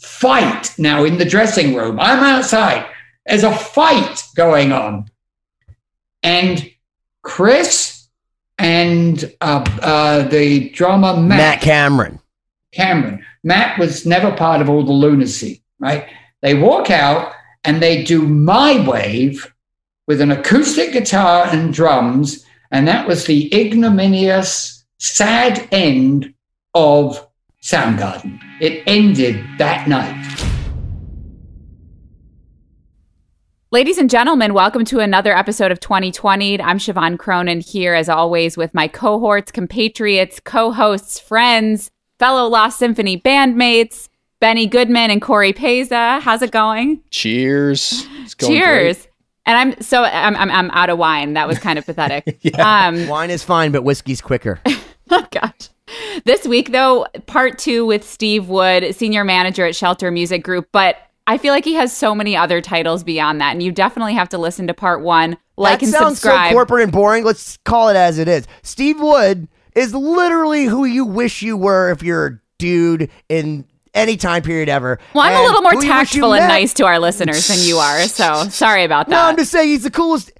fight now in the dressing room. I'm outside. There's a fight going on. And Chris and uh, uh, the drummer Matt, Matt Cameron. Cameron, Matt was never part of all the lunacy, right? They walk out and they do My Wave with an acoustic guitar and drums. And that was the ignominious, sad end of Soundgarden. It ended that night. Ladies and gentlemen, welcome to another episode of 2020. I'm Siobhan Cronin here, as always, with my cohorts, compatriots, co hosts, friends, fellow Lost Symphony bandmates, Benny Goodman and Cory Peza. How's it going? Cheers. It's going Cheers. great. And I'm so I'm, I'm I'm out of wine. That was kind of pathetic. Yeah. Um, Wine is fine, but whiskey's quicker. oh gosh. This week though, part two with Steve Wood, senior manager at Shelter Music Group, but I feel like he has so many other titles beyond that, and you definitely have to listen to part one, like that and sounds subscribe. so corporate and boring. Let's call it as it is. Steve Wood is literally who you wish you were if you're a dude in any time period ever. well, I'm a little more who you wish you tactful and met- nice to our listeners than you are, so sorry about that. No. I'm just saying he's the coolest.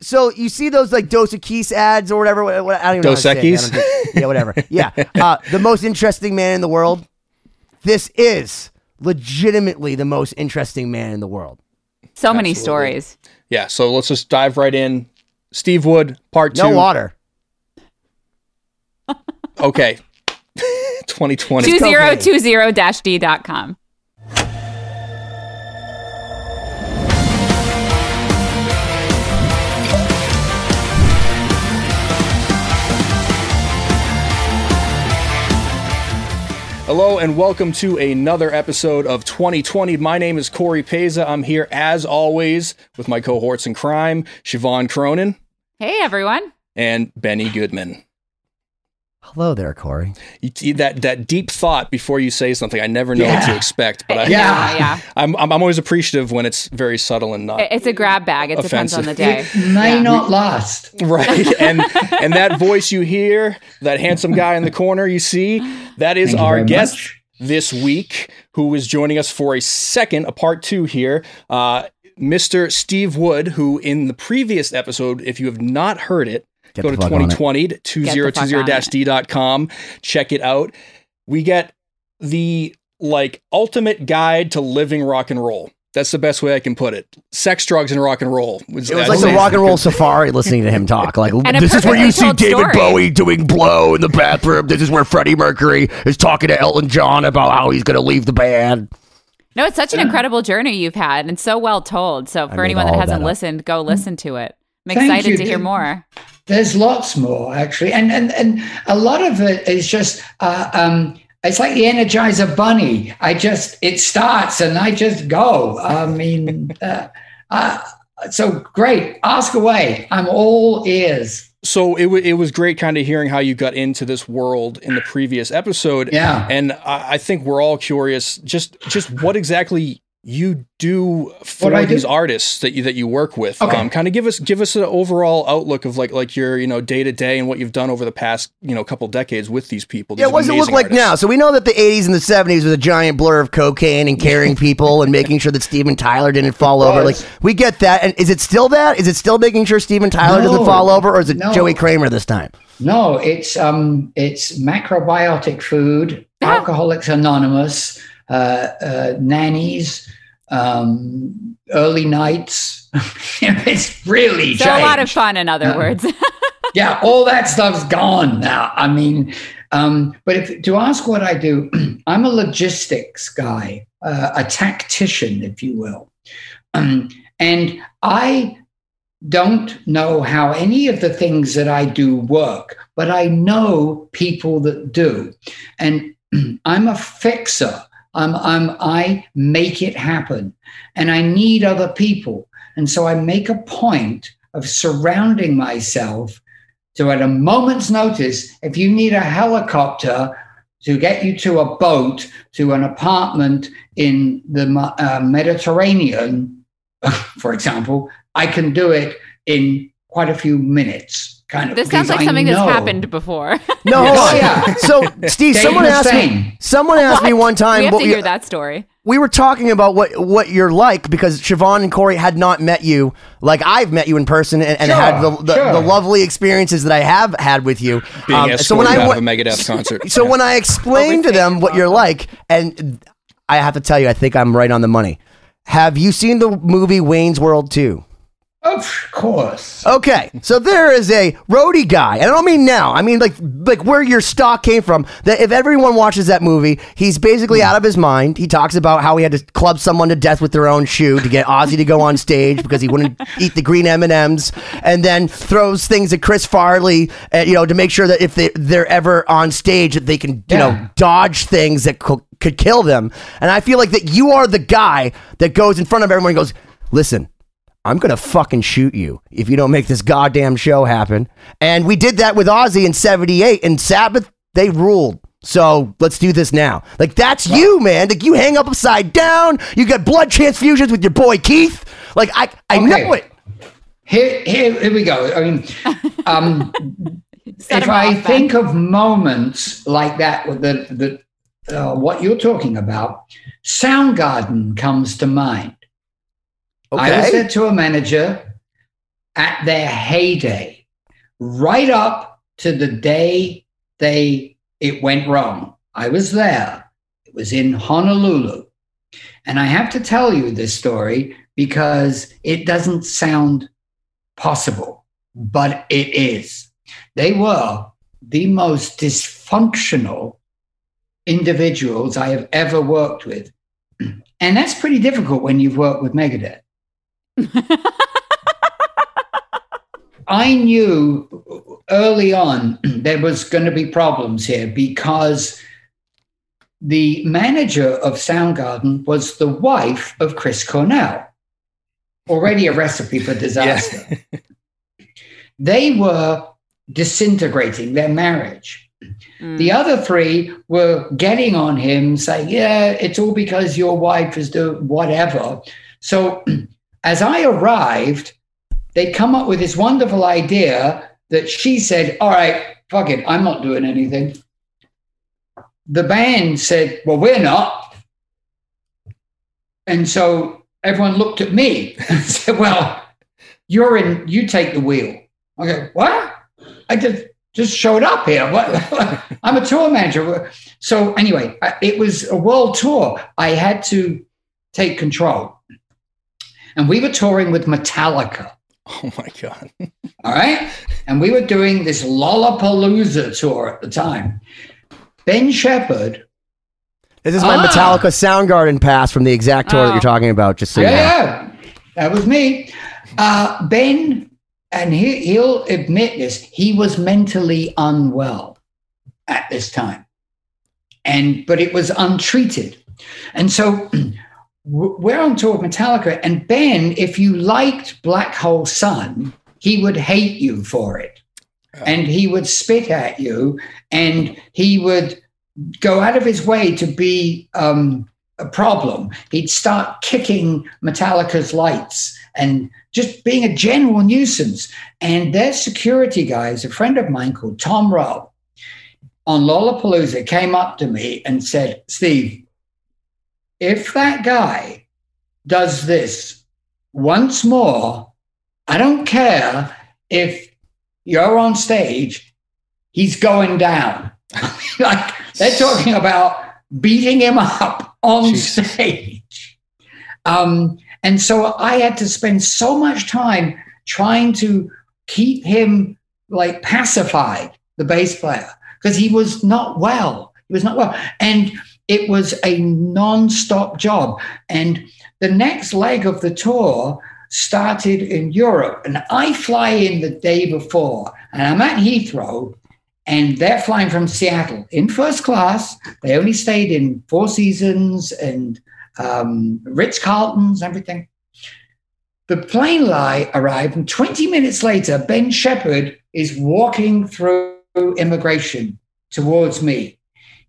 So you see those like Dos Equis ads or whatever. what- what- I don't even know. Dos how to say it. I Equis? Yeah, whatever. Yeah, uh, the most interesting man in the world. This is legitimately the most interesting man in the world. so many stories. Yeah, so let's just dive right in. Steve Wood, part two. No water. Okay. 2020. Two zero two zero dash D dot com. Hello and welcome to another episode of 2020. My name is Cory Peza. I'm here as always with my cohorts in crime, Siobhan Cronin Hey everyone. and Benny Goodman. Hello there, Cory. You, you- that that deep thought before you say something, I never know what to expect, but I, Yeah. yeah. I'm, I'm I'm always appreciative when it's very subtle and not. It's a grab bag. It depends on the day. Offensive. It may Yeah. not last. right and and that voice you hear that handsome guy in the corner you see that is Thank our guest much. this week who is joining us for a second a part two here uh Mr. Steve Wood, who in the previous episode, if you have not heard it, Get go to fuck on it. 2020 to Get the fuck on 2020-d.com. Check it out. We get the like ultimate guide to living rock and roll. That's the best way I can put it. Sex, drugs, and rock and roll. It was like the rock and roll safari listening to him talk. Like this is where you see David story. Bowie doing blow in the bathroom. This is where Freddie Mercury is talking to Elton John about how he's going to leave the band. No, it's such an incredible journey you've had and so well told. So for anyone that hasn't that listened, go listen to it. I'm Thank excited you. to hear more. There's lots more actually, and and and a lot of it is just. Uh, um, it's like the Energizer Bunny. I just it starts and I just go. I mean, uh, uh, so great. Ask away. I'm all ears. so it, w- it was great kind of hearing how you got into this world in the previous episode Yeah. and I, I think we're all curious just just what exactly you do for What I do? these artists that you that you work with Okay. um, kind of give us give us an overall outlook of like like your you know day to day and what you've done over the past you know couple decades with these people Yeah, what does it look amazing like artists. now? So we know that the 80s and the 70s was a giant blur of cocaine and carrying people and making sure that Steven Tyler didn't fall over. Like we get that. And is it still that? Is it still making sure Steven Tyler doesn't fall over, or is it No. Joey Kramer this time? No, it's um, it's macrobiotic food, Alcoholics Anonymous, nannies, um, early nights. it's really So a lot of fun, in other Uh, words. yeah, all that stuff's gone now. I mean, Um, but if to ask what I do, I'm a logistics guy, uh, a tactician, if you will, um, and I don't know how any of the things that I do work, but I know people that do, and I'm a fixer. I'm, I'm, I make it happen, and I need other people, and so I make a point of surrounding myself so at a moment's notice, if you need a helicopter to get you to a boat, to an apartment in the uh, Mediterranean, for example, I can do it in quite a few minutes. Kind of. This sounds like I something know. that's happened before. no, oh, yeah. So, Steve, someone asked me. Someone asked what? me one time. We have to hear that story we were talking about what what you're like because Siobhan and Cory had not met you like I've met you in person and, and sure, had the the, sure. the, lovely experiences that I have had with you. Being um, so when I out of a Megadeth concert. So when I explained to them what you're like, and I have to tell you, I think I'm right on the money. Have you seen the movie Wayne's World 2? Of course. Okay, so there is a roadie guy, and I don't mean now. I mean like like where your stock came from. That if everyone watches that movie, he's basically out of his mind. He talks about how he had to club someone to death with their own shoe to get Ozzy to go on stage because he wouldn't eat the green M and M's, and then throws things at Chris Farley, uh, you know, to make sure that if they they're ever on stage, that they can you yeah. know dodge things that co- could kill them. And I feel like that you are the guy that goes in front of everyone and goes, "Listen." I'm going to fucking shoot you if you don't make this goddamn show happen. And we did that with Ozzy in 78 and Sabbath, they ruled. So let's do this now. Like that's wow. you, man. Like you hang up upside down. You get blood transfusions with your boy Keith. Like I, I okay. know it. Here, here, here we go. I mean, um, if I think of moments like that, the, the uh, what you're talking about, Soundgarden comes to mind. Okay. I was there to a manager at their heyday, right up to the day they it went wrong. I was there. It was in Honolulu. And I have to tell you this story because it doesn't sound possible, but it is. They were the most dysfunctional individuals I have ever worked with. And that's pretty difficult when you've worked with Megadeth. I knew early on there was going to be problems here because the manager of Soundgarden was the wife of Chris Cornell, already a recipe for disaster. Yeah. they were disintegrating their marriage. Mm. The other three were getting on him, saying, Yeah, it's all because your wife is doing whatever. So as I arrived, they come up with this wonderful idea that she said, All right, fuck it, I'm not doing anything. The band said, Well, we're not. And so everyone looked at me and said, Well, you're in, you take the wheel. I go, What? I just just showed up here. What? I'm a tour manager. So anyway, it was a world tour. I had to take control and we were touring with Metallica. Oh my God. All right. And we were doing this Lollapalooza tour at the time. Ben Shepherd. This is my ah, Metallica Soundgarden pass from the exact tour uh, that you're oh. talking about, just so yeah, you know. Yeah, that was me. Uh, ben, and he, he'll admit this, he was mentally unwell at this time. And but it was untreated. And so we're on tour with Metallica, and Ben, if you liked Black Hole Sun, he would hate you for it. And he would spit at you, and he would go out of his way to be um, a problem. He'd start kicking Metallica's lights and just being a general nuisance. And their security guys, a friend of mine called Tom Rowe, on Lollapalooza came up to me and said, Steve, if that guy does this once more, I don't care if you're on stage, he's going down. like they're talking about beating him up on Jeez. stage. Um, and so I had to spend so much time trying to keep him like pacified, the bass player, because he was not well. He was not well. And it was a non-stop job. And the next leg of the tour started in Europe. And I fly in the day before, and I'm at Heathrow, and they're flying from Seattle in first class. They only stayed in Four Seasons and um, Ritz Carlton's, everything. The plane lie arrived, and 20 minutes later, Ben Shepherd is walking through immigration towards me.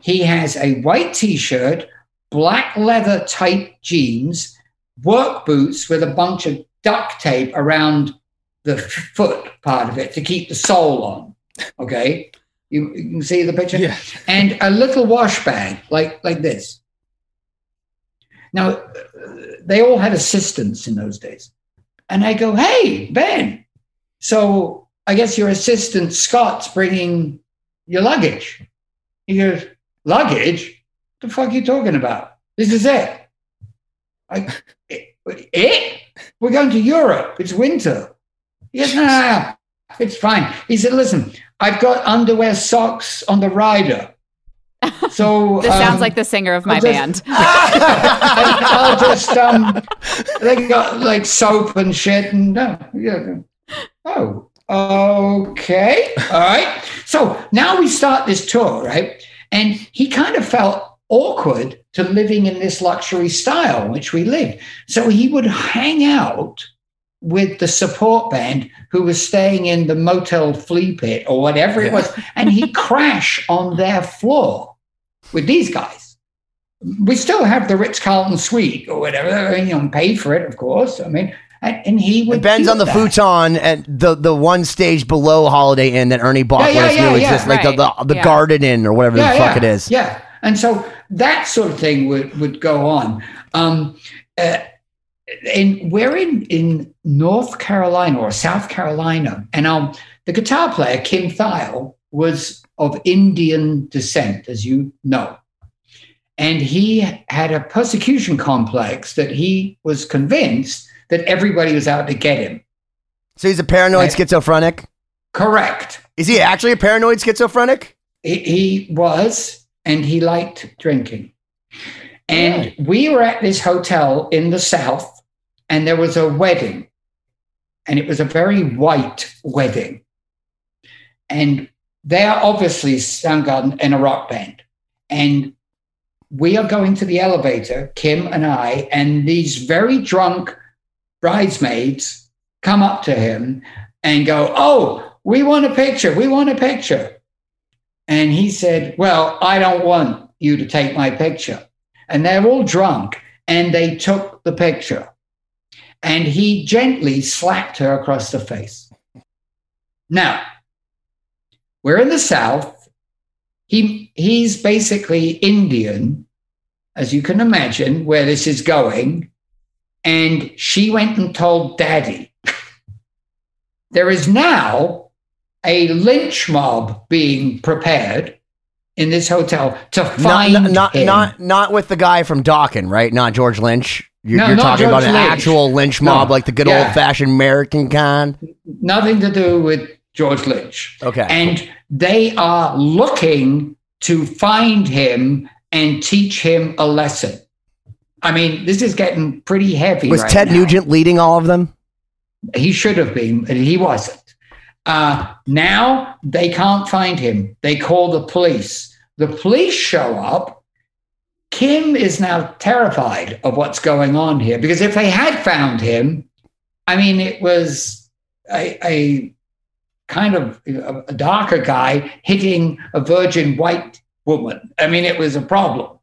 He has a white t shirt, black leather tight jeans, work boots with a bunch of duct tape around the foot part of it to keep the sole on. Okay. You, you can see the picture? Yeah. And a little wash bag like, like this. Now, uh, they all had assistants in those days. And I go, hey, Ben, so I guess your assistant Scott's bringing your luggage. He goes, luggage? What the fuck are you talking about? This is it. I, it? it? We're going to Europe. It's winter. Goes, no, no, no, it's fine. He said, listen, I've got underwear socks on the rider. So This um, sounds like the singer of my I'll just- band. I'll just um they got like soap and shit and uh, yeah. Oh, okay. All right. So now we start this tour, right? And he kind of felt awkward to living in this luxury style in which we lived. So he would hang out with the support band who was staying in the motel flea pit or whatever it was, and he'd crash on their floor with these guys we still have the Ritz Carlton suite or whatever, you know, pay for it, of course. I mean, and, and he would. Ben's on the that. futon at the the one stage below Holiday Inn that Ernie bought Yeah, us yeah, yeah, exists, like the right. the, the Yeah. Garden Inn or whatever Yeah, the fuck yeah, it is. Yeah, and so that sort of thing would would go on. Um, uh, and we're in in North Carolina or South Carolina, and um, the guitar player Kim Thayil was of Indian descent, as you know. And he had a persecution complex that he was convinced that everybody was out to get him. So he's a paranoid Right. schizophrenic. Correct. Is he actually a paranoid schizophrenic? He, he was, and he liked drinking. And we were at this hotel in the South, and there was a wedding, and it was a very white wedding. And they are obviously Soundgarden and a rock band. And we are going to the elevator, Kim and I, and these very drunk bridesmaids come up to him and go, Oh, we want a picture. We want a picture. And he said, Well, I don't want you to take my picture. And they're all drunk and they took the picture. And he gently slapped her across the face. Now, we're in the South. He, he's basically Indian, as you can imagine, where this is going. And she went and told daddy. there is now a lynch mob being prepared in this hotel to find not not, him. not not with the guy from Dokken, right? Not George Lynch. You're, No, you're talking about an Lynch. actual lynch mob, No. like the good Yeah. old fashioned American kind. nothing to do with George Lynch. Okay. And they are looking to find him and teach him a lesson. I mean, this is getting pretty heavy. Was right Ted now. Nugent leading all of them? He should have been, but he wasn't. Uh, now they can't find him. They call the police. The police show up. Kim is now terrified of what's going on here because if they had found him, I mean, it was a, a kind of a darker guy hitting a virgin white woman. I mean, it was a problem.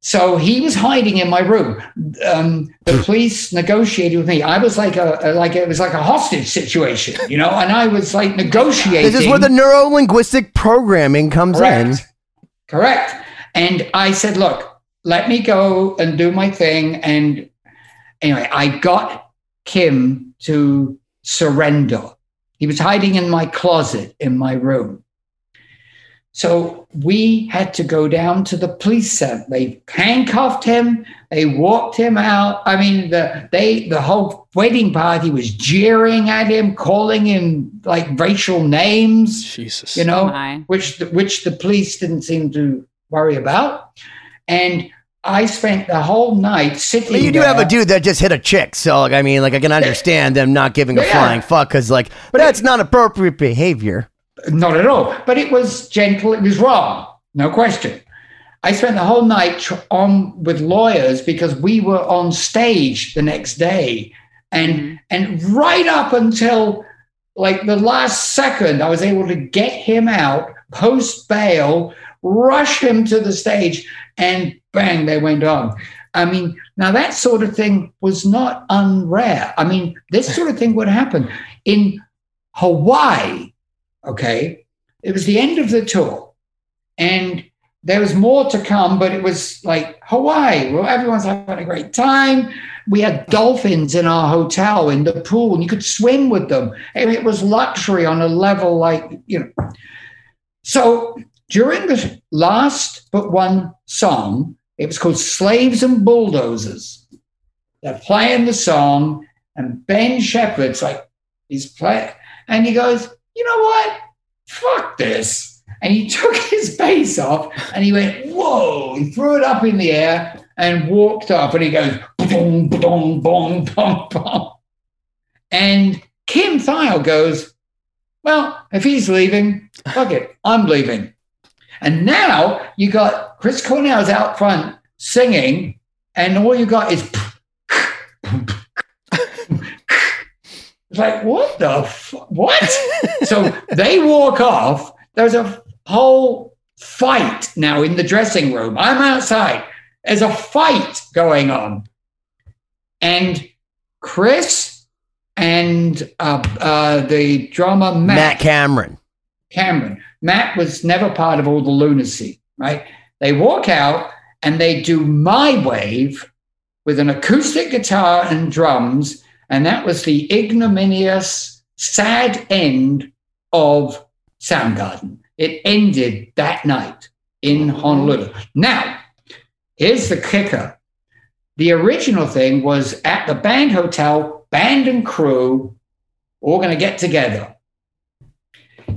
So he was hiding in my room. Um, the police negotiated with me. I was like a, a- like it was like a hostage situation, you know, and I was like negotiating. This is where the neuro linguistic programming comes in. Correct. Correct. And I said, look, let me go and do my thing. And anyway, I got Kim to surrender. He was hiding in my closet in my room. So we had to go down to the police center. They handcuffed him. They walked him out. I mean, the they the whole wedding party was jeering at him, calling him like racial names. Jesus. You know, My. which the, which the police didn't seem to worry about. And I spent the whole night sitting. But you do there. have a dude that just hit a chick, so like I mean, like I can understand them not giving a Yeah. flying fuck because like, but that's not appropriate behavior. Not at all. But it was gentle. It was wrong. No question. I spent the whole night on with lawyers because we were on stage the next day, and mm-hmm. and right up until like the last second, I was able to get him out post bail, rush him to the stage, and bang, they went on. I mean, now that sort of thing was not unrare. I mean, this sort of thing would happen in Hawaii okay? It was the end of the tour. And there was more to come but it was like hawaii. Well everyone's having a great time. We had dolphins in our hotel in the pool and you could swim with them. Mean, it was luxury on a level like you know. So during the last but one song it was called slaves and bulldozers. They're playing the song and ben shepherd's like he's playing and he goes you know what? Fuck this. And he took his bass off and he went, whoa. He threw it up in the air and walked off. And he goes, boom, boom, boom, boom, boom. And Kim Thayil goes, well, if he's leaving, fuck it, I'm leaving. And now you got Chris Cornell's out front singing, and all you got is It's like, what the f- what? so they walk off. There's a whole fight now in the dressing room. I'm outside. There's a fight going on. And Chris and uh, uh, the drummer Matt, Matt, Cameron. Cameron, Matt was never part of all the lunacy, right? They walk out and they do My Wave with an acoustic guitar and drums and that was the ignominious, sad end of Soundgarden. It ended that night in Honolulu. Now, here's the kicker the original thing was at the band hotel, band and crew, all going to get together.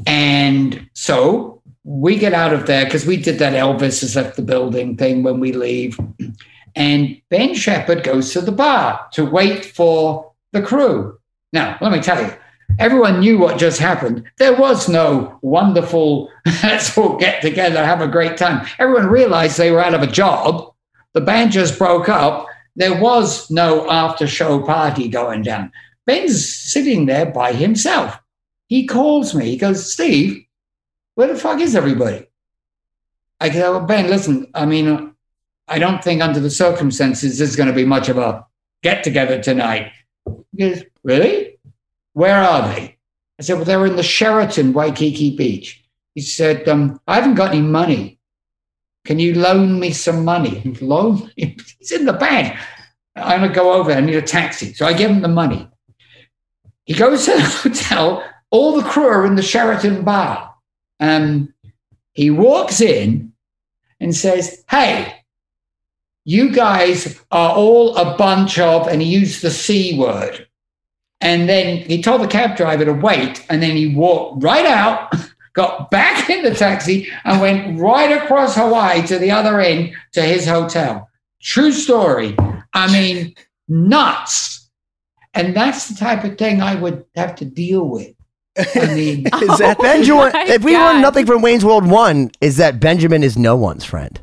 And so we get out of there because we did that Elvis has left the building thing when we leave. And Ben Shepherd goes to the bar to wait for the crew. Now, let me tell you, everyone knew what just happened. There was no wonderful, let's all get together, have a great time. Everyone realized they were out of a job. The band just broke up. There was no after show party going down. Ben's sitting there by himself. He calls me. He goes, Steve, where the fuck is everybody? I go, well, Ben, listen, I mean, I don't think under the circumstances there's going to be much of a get together tonight. He goes, Really? Where are they? I said, Well, they're in the Sheraton, Waikiki Beach. He said, um, I haven't got any money. Can you loan me some money? Loan? He's in the band. I'm going to go over. I need a taxi. So I give him the money. He goes to the hotel. All the crew are in the Sheraton bar. Um, he walks in and says, Hey, you guys are all a bunch of, and he used the C word. And then he told the cab driver to wait, and then he walked right out, got back in the taxi, and went right across Hawaii to the other end to his hotel. True story. I mean, nuts. And that's the type of thing I would have to deal with. I mean, Is oh that Oh Benjamin? If we God. learn nothing from Wayne's World One, is that Benjamin is no one's friend.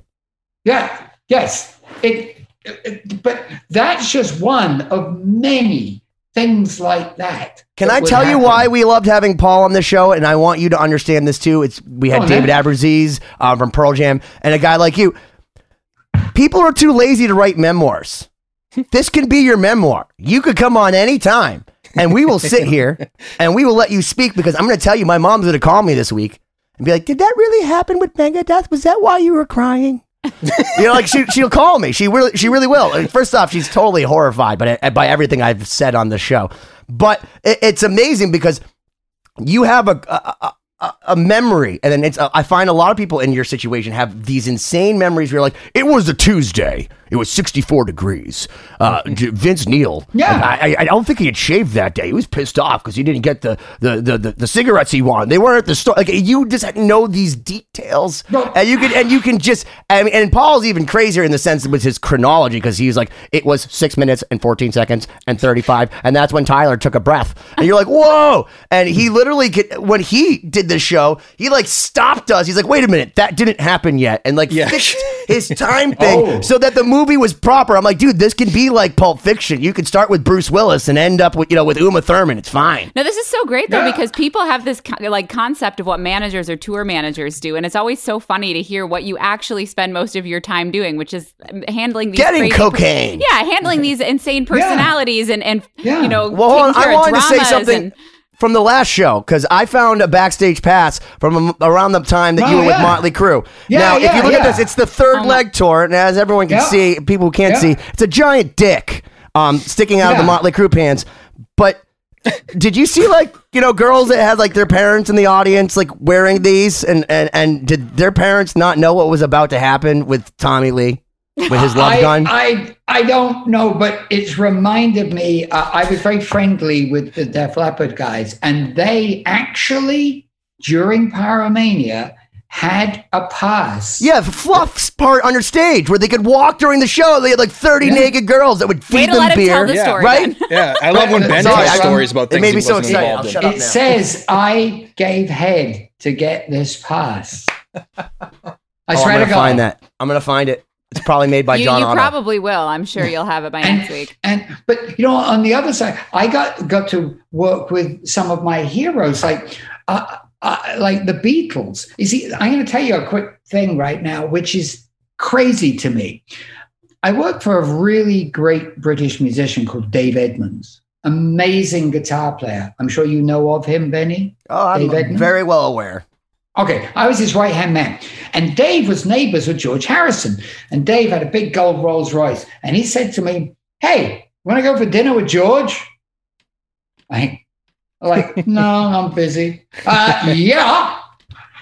Yeah, yes. It, it- but that's just one of many things like that. Can that I tell you why we loved having Paul on the show? And I want you to understand this too. It's we had on, David man. Uh, from Pearl Jam and a guy like you. People are too lazy to write memoirs. this can be your memoir. You could come on anytime, and we will sit here and we will let you speak because I'm going to tell you. My mom's going to call me this week and be like, "Did that really happen with Megadeth? Was that why you were crying?" you know, like she she'll call me. She really she really will. And First off, she's totally horrified by by everything I've said on the show. But it, it's amazing because you have a, a, a, a memory, and then it's. Uh, I find a lot of people in your situation have these insane memories. Where you're like, it was a Tuesday. It was 64 degrees. Uh, Vince Neil. Yeah. I, I, I don't think he had shaved that day. He was pissed off because he didn't get the, the, the, the, the cigarettes he wanted. They weren't at the store. Like you just know these details, No. and you can and you can just. I mean, and Paul's even crazier in the sense with his chronology because he's like, it was six minutes and 14 seconds and 35, and that's when Tyler took a breath, and you're like, whoa! And he literally could, when he did the show, he like stopped us. He's like, wait a minute, that didn't happen yet, and like Yeah. fixed his time thing Oh. so that the movie was proper. I'm like, dude, this can be like Pulp Fiction. You could start with Bruce Willis and end up with you know with Uma Thurman. It's fine. No, this is so great though Yeah. because people have this co- like concept of what managers or tour managers do, and it's always so funny to hear what you actually spend most of your time doing, which is um, handling these Getting crazy per- cocaine. yeah, handling these insane personalities and and Yeah. you know, Well, hold on. I care wanted to say something and- from the last show because I found a backstage pass from um, around the time that you Oh, were with. Motley Crue. Yeah, now, if you look at this, it's the third my- leg tour, and as everyone can Yeah. see, people who can't Yeah. see, it's a giant dick um, sticking out of the Motley Crue pants. But did you see like you know girls that had like their parents in the audience like wearing these, and and and did their parents not know what was about to happen with Tommy Lee with his love I, gun? I I don't know, but it's reminded me. Uh, I was very friendly with the Def Leppard guys, and they actually during Pyromania had a pass. Yeah, the Fluff's part on your stage where they could walk during the show. They had like 30 Yeah. naked girls that would Way feed to them let him beer. tell the Yeah. story, right? Ben. Yeah, I love when But- Ben tells stories about it things made he me so wasn't excited. involved I'll in. shut. It now. says I gave head to get this pass. I Oh, I'm swear gonna to God. find that. I'm gonna find it. It's probably made by you, John you Otto. probably will. I'm sure you'll have it by next week. And but you know, on the other side, I got got to work with some of my heroes, like uh, uh, like the Beatles. You see, I'm going to tell you a quick thing right now, which is crazy to me. I worked for a really great British musician called Dave Edmunds, amazing guitar player. I'm sure you know of him, Benny. oh, I'm Dave Edmunds? very well aware. Okay, I was his right hand man. And Dave was neighbors with George Harrison. And Dave had a big gold Rolls Royce. And he said to me, Hey, want to go for dinner with George? I like, no, I'm busy. Uh, yeah.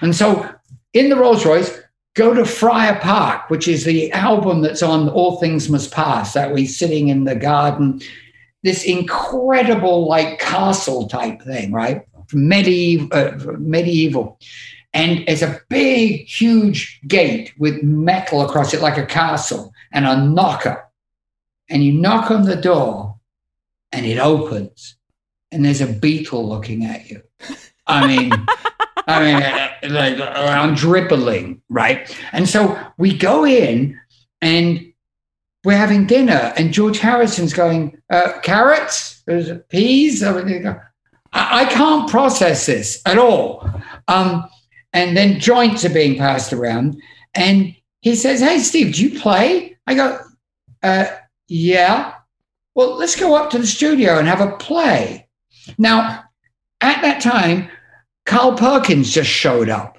And so in the Rolls Royce, go to Friar Park, which is the album that's on All Things Must Pass, that we're sitting in the garden. This incredible, like castle type thing, right? Medieval, uh, medieval. And it's a big, huge gate with metal across it, like a castle, and a knocker. And you knock on the door, and it opens, and there's a beetle looking at you. I mean, I mean, uh, like I'm dribbling, right? And so we go in, and we're having dinner, and George Harrison's going, uh, carrots, peas. I, I can't process this at all. Um, and then joints are being passed around. And he says, Hey, Steve, do you play? I go, uh, Yeah. Well, let's go up to the studio and have a play. Now, at that time, Carl Perkins just showed up.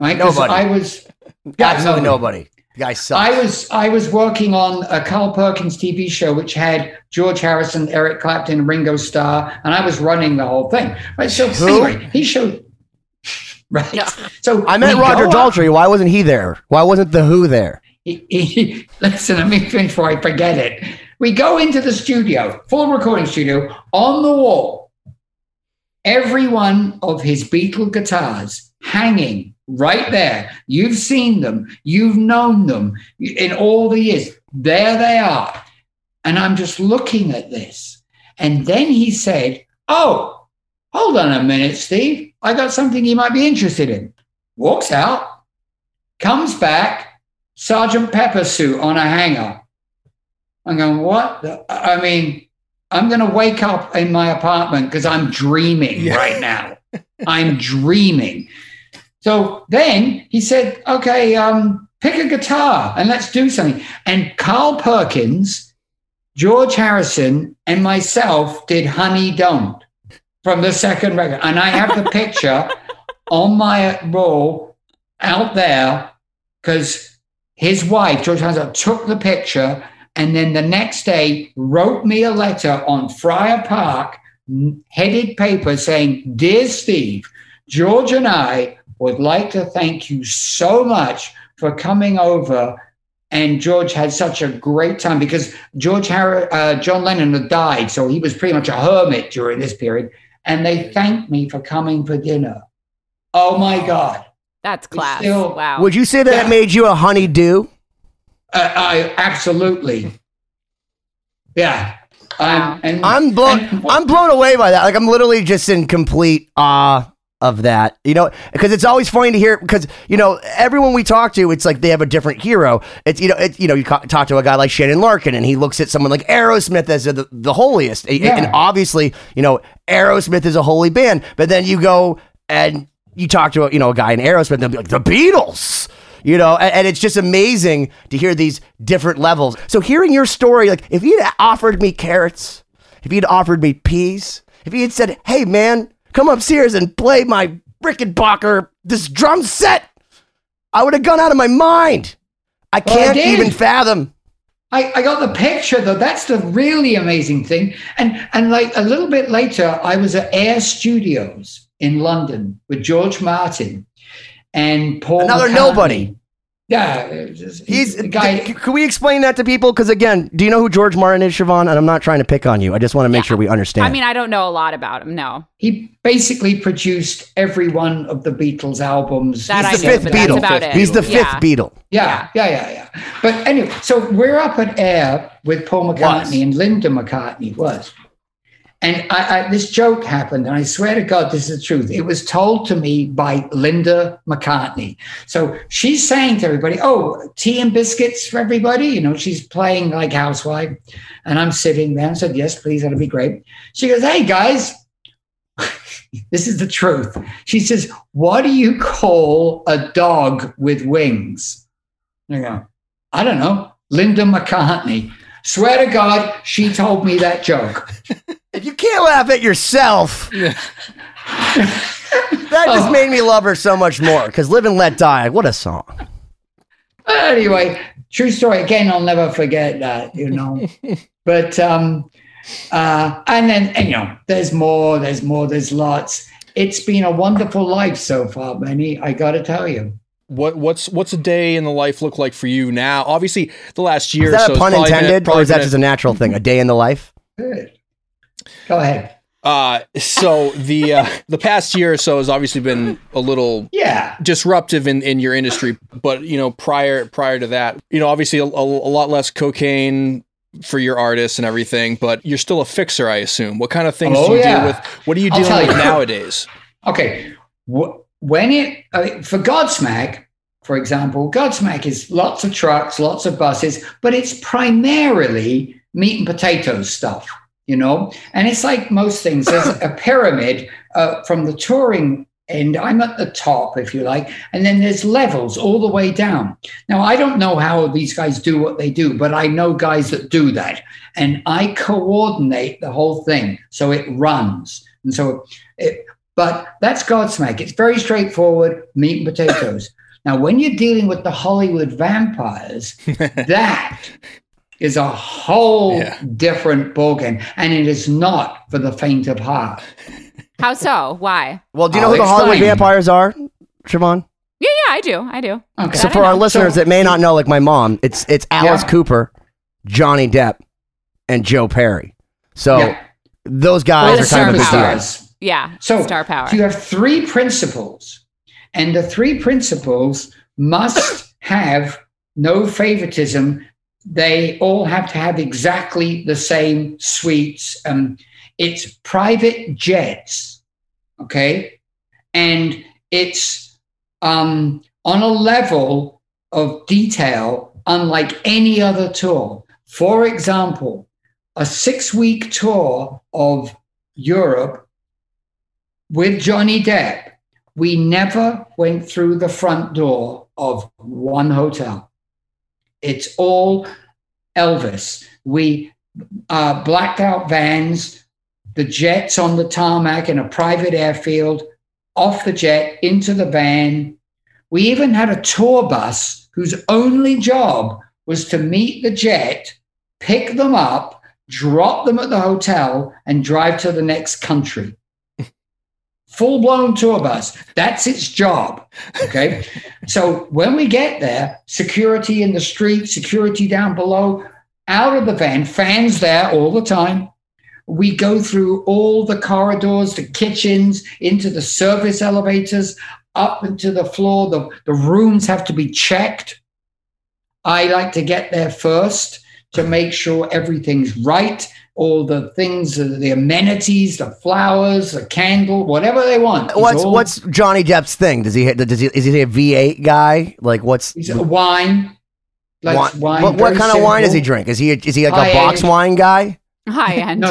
Right? Nobody. I was Absolutely nobody. The guy sucks. I was I was working on a Carl Perkins TV show which had George Harrison, Eric Clapton, Ringo Starr, and I was running the whole thing. Right. So Who? anyway, he showed right. Yeah. So I met Roger go up- Daltrey. Why wasn't he there? Why wasn't the Who there? he- he- listen, let me finish before I forget it. We go into the studio, full recording studio, on the wall, every one of his Beatle guitars hanging right there. You've seen them, you've known them in all the years. There they are. And I'm just looking at this. And then he said, Oh, hold on a minute, Steve. I got something you might be interested in. Walks out, comes back, Sergeant Pepper suit on a hanger. I'm going, what? the- I mean, I'm going to wake up in my apartment because I'm dreaming Yeah. right now. I'm dreaming. So then he said, okay, um, pick a guitar and let's do something. And Carl Perkins, George Harrison, and myself did Honey Don't from the second record. And I have the picture on my wall out there because his wife, George Harrison, took the picture and then the next day wrote me a letter on Friar Park, headed paper saying, Dear Steve, George and I would like to thank you so much for coming over. And George had such a great time because George Harry, uh, John Lennon had died, so he was pretty much a hermit during this period. And they thanked me for coming for dinner. Oh my God! That's class. still- wow. Would you say that Yeah. it made you a honeydew? Uh, I absolutely, yeah. Wow. Um, and I'm blown. and- I'm blown away by that. Like I'm literally just in complete awe of that. You know, because it's always funny to hear. Because you know, everyone we talk to, it's like they have a different hero. It's you know, it's you know, you ca- talk to a guy like Shannon Larkin, and he looks at someone like Aerosmith as the, the holiest. And- And obviously, you know, Aerosmith is a holy band. But then you go and you talk to a, you know a guy in Aerosmith, and they'll be like the Beatles. You know, and, and it's just amazing to hear these different levels. So hearing your story, like if you'd offered me carrots, if you'd offered me peas, if you had said, "Hey man, come upstairs and play my Rickenbacker this drum set," I would have gone out of my mind. I can't did. even fathom. I, I got the picture though. That's the really amazing thing. And and like a little bit later, I was at Air Studios in London with George Martin and Paul. Another McCartney. nobody. Yeah, it's just- He's the guy. c- Can we explain that to people? Because again, do you know who George Martin is, Siobhan? And I'm not trying to pick on you. I just want to make Yeah. sure we understand. I mean, I don't know a lot about him. No, He basically produced every one of the Beatles albums. That he's I the knew, fifth but that's Beatle. about it. He's the fifth Yeah. Beatle. Yeah, yeah, yeah, yeah. But anyway, so we're up at Air with Paul McCartney Was. and Linda McCartney was. And I, I, this joke happened, and I swear to God, this is the truth. It was told to me by Linda McCartney. So she's saying to everybody, Oh, tea and biscuits for everybody. You know, she's playing like housewife. And I'm sitting there and said, Yes, please, that'll be great. She goes, Hey, guys, this is the truth. She says, What do you call a dog with wings? I go, I don't know. Linda McCartney. Swear to God, she told me that joke. If you can't laugh at yourself, that just Oh. made me love her so much more. Because "Live and Let Die," what a song! anyway, true story. Again, I'll never forget that, you know. but um uh and then and, you know, there's more, there's more, there's lots. It's been a wonderful life so far, Benny. I gotta tell you. What what's what's a day in the life look like for you now? Obviously, the last year. Is that so a pun probably been intended, or is that a- just a natural thing? A day in the life? Good. Go ahead. Uh, so the uh, the past year or so has obviously been a little Yeah. disruptive in, in your industry, but you know prior prior to that, you know obviously a, a, lot less cocaine for your artists and everything, but you're still a fixer, I assume. What kind of things Oh, do you yeah. deal with? What are you dealing with you. nowadays? Okay. When it, uh, for Godsmack, for example, Godsmack is lots of trucks, lots of buses, but it's primarily meat and potatoes stuff, you know? And it's like most things, there's a pyramid uh, from the touring end. I'm at the top, if you like, and then there's levels all the way down. Now, I don't know how these guys do what they do, but I know guys that do that. And I coordinate the whole thing so it runs. And so it, but that's Godsmack. It's very straightforward meat and potatoes. Now, when you're dealing with the Hollywood vampires, that is a whole Yeah. different ballgame. And it is not for the faint of heart. how so? Why? Well, do you know I'll who the Hollywood explain. vampires are, Siobhan? Yeah, yeah, I do. I do. Okay. So That I for our know. listeners So- that may not know, like my mom, it's it's Alice Yeah. Cooper, Johnny Depp, and Joe Perry. So Yeah. those guys the are kind of a big deal. superstars. Yeah. So star power. You have three principles, and the three principles must have no favoritism. They all have to have exactly the same suites. Um, it's private jets, okay, and it's um, on a level of detail unlike any other tour. For example, a six-week tour of Europe with Johnny Depp, we never went through the front door of one hotel. It's all Elvis. We uh, blacked out vans, the jets on the tarmac in a private airfield, off the jet into the van. We even had a tour bus whose only job was to meet the jet, pick them up, drop them at the hotel, and drive to the next country. Full blown tour bus. That's its job. Okay. so when we get there, security in the street, security down below, out of the van, fans there all the time. We go through all the corridors, the kitchens, into the service elevators, up into the floor. The, the rooms have to be checked. I like to get there first to make sure everything's right. All the things, the amenities, the flowers, the candle, whatever they want. What's all, what's Johnny Depp's thing? Does he does he is he a V eight guy? Like what's He's a wine. Likes wine? wine what what very kind of wine does he drink? Is he is he like High a box end. wine guy? High end. No,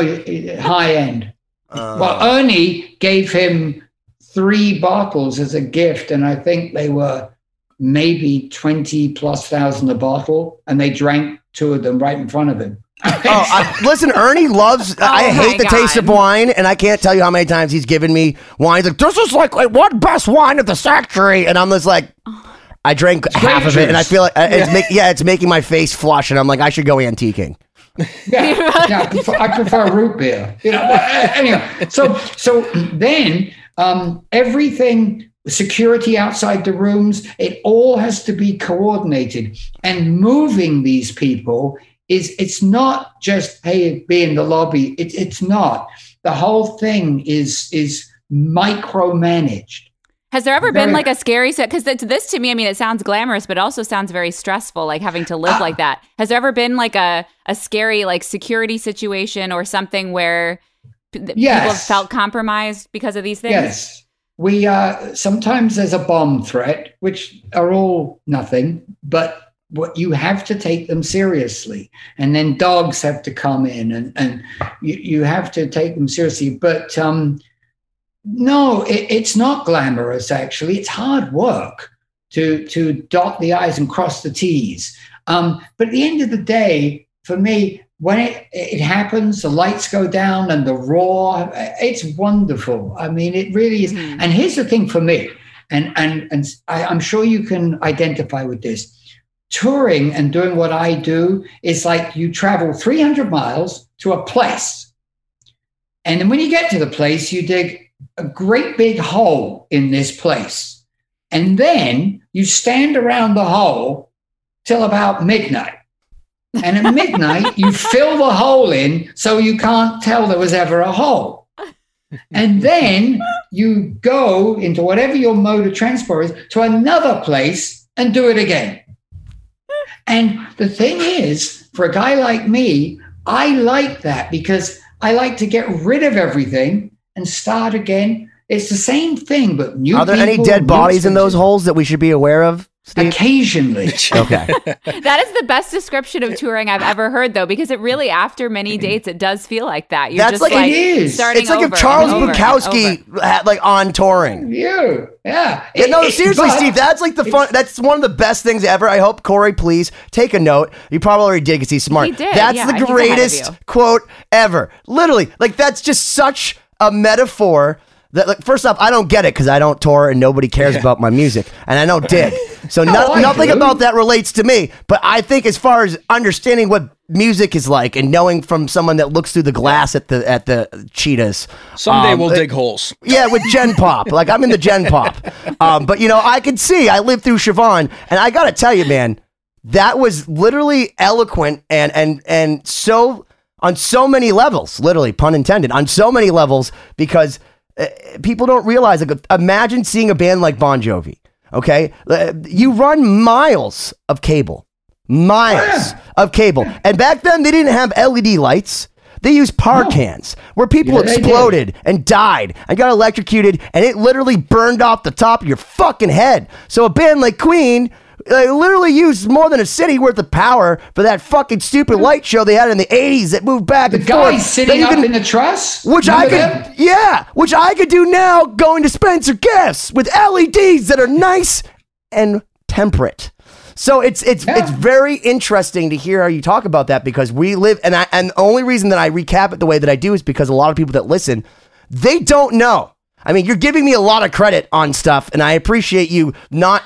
high end. Uh, Well, Ernie gave him three bottles as a gift, and I think they were maybe 20 plus thousand a bottle, and they drank two of them right in front of him. Oh, I, listen, Ernie loves. I Oh hate my the taste of wine, and I can't tell you how many times he's given me wine. He's like, "This is like like, what best wine of the century," and I'm just like, I drank half of it, and I feel like uh, it's make, yeah, it's making my face flush, and I'm like, I should go antiquing. yeah, yeah I, prefer, I prefer root beer. You know, uh, anyway, so so then um, everything, security outside the rooms, it all has to be coordinated. And moving these people is it's not just hey, be in the lobby. It, it's not. The whole thing is is micromanaged. Has there ever been like a scary set? Because this to me, I mean, it sounds glamorous, but it also sounds very stressful, like having to live Ah. like that. Has there ever been like a, a scary like security situation or something where p- th- people have felt compromised because of these things? Yes. We uh, sometimes there's a bomb threat, which are all nothing, but what you have to take them seriously. And then dogs have to come in and, and you, you have to take them seriously. But um, no, it, it's not glamorous, actually. It's hard work to, to dot the I's and cross the T's. Um, but at the end of the day, for me, when it, it happens, the lights go down and the roar, it's wonderful. I mean, it really is. Mhm. And here's the thing for me, and and and I, I'm sure you can identify with this. Touring and doing what I do is like you travel 300 miles to a place, and then when you get to the place, you dig a great big hole in this place, and then you stand around the hole till about midnight. And at midnight, you fill the hole in so you can't tell there was ever a hole. And then you go into whatever your mode of transport is to another place and do it again. And the thing is, for a guy like me, I like that because I like to get rid of everything and start again. It's the same thing, but new Are there any people, dead new bodies in those holes that we should be aware of, Steve? Occasionally. Okay. That is the best description of touring I've ever heard, though, because it really, after many dates, it does feel like that. You're That's just like- like, It is. starting it's like over if Charles and over and Bukowski had like on touring. You, yeah. Yeah, no, It- it- seriously, but- Steve. That's like the fun. That's one of the best things ever. I hope Cory, please take a note. You probably already did because he's smart. He did, That's yeah, the he's ahead of greatest quote ever. Literally, like that's just such a metaphor. That like, first off, I don't get it because I don't tour and nobody cares about my music, and I don't dig. So no, I nothing do. about that relates to me. But I think as far as understanding what music is like and knowing from someone that looks through the glass at the at the cheetahs, Someday um, we'll uh, dig holes. yeah, with Gen Pop. Like I'm in the Gen Pop. Um, but you know, I can see. I lived through Siobhan, and I gotta tell you, man, that was literally eloquent and and and so on so many levels. Literally, pun intended, on so many levels because people don't realize. Like, imagine seeing a band like Bon Jovi. Okay, Uh, you run miles of cable, miles of cable, and back then they didn't have LED lights. They used par cans where people Yeah, exploded and died and got electrocuted, and it literally burned off the top of your fucking head. So a band like Queen. Uh, literally used more than a city worth of power for that fucking stupid light show they had in the 80s that moved back The and guy forth. sitting you up in the truss, which I could, them? yeah, which I could do now going to Spencer Gifts with LEDs that are nice and temperate. So it's it's Yeah. it's very interesting to hear how you talk about that because we live and I and the only reason that I recap it the way that I do is because a lot of people that listen, they don't know. I mean, you're giving me a lot of credit on stuff, and I appreciate you not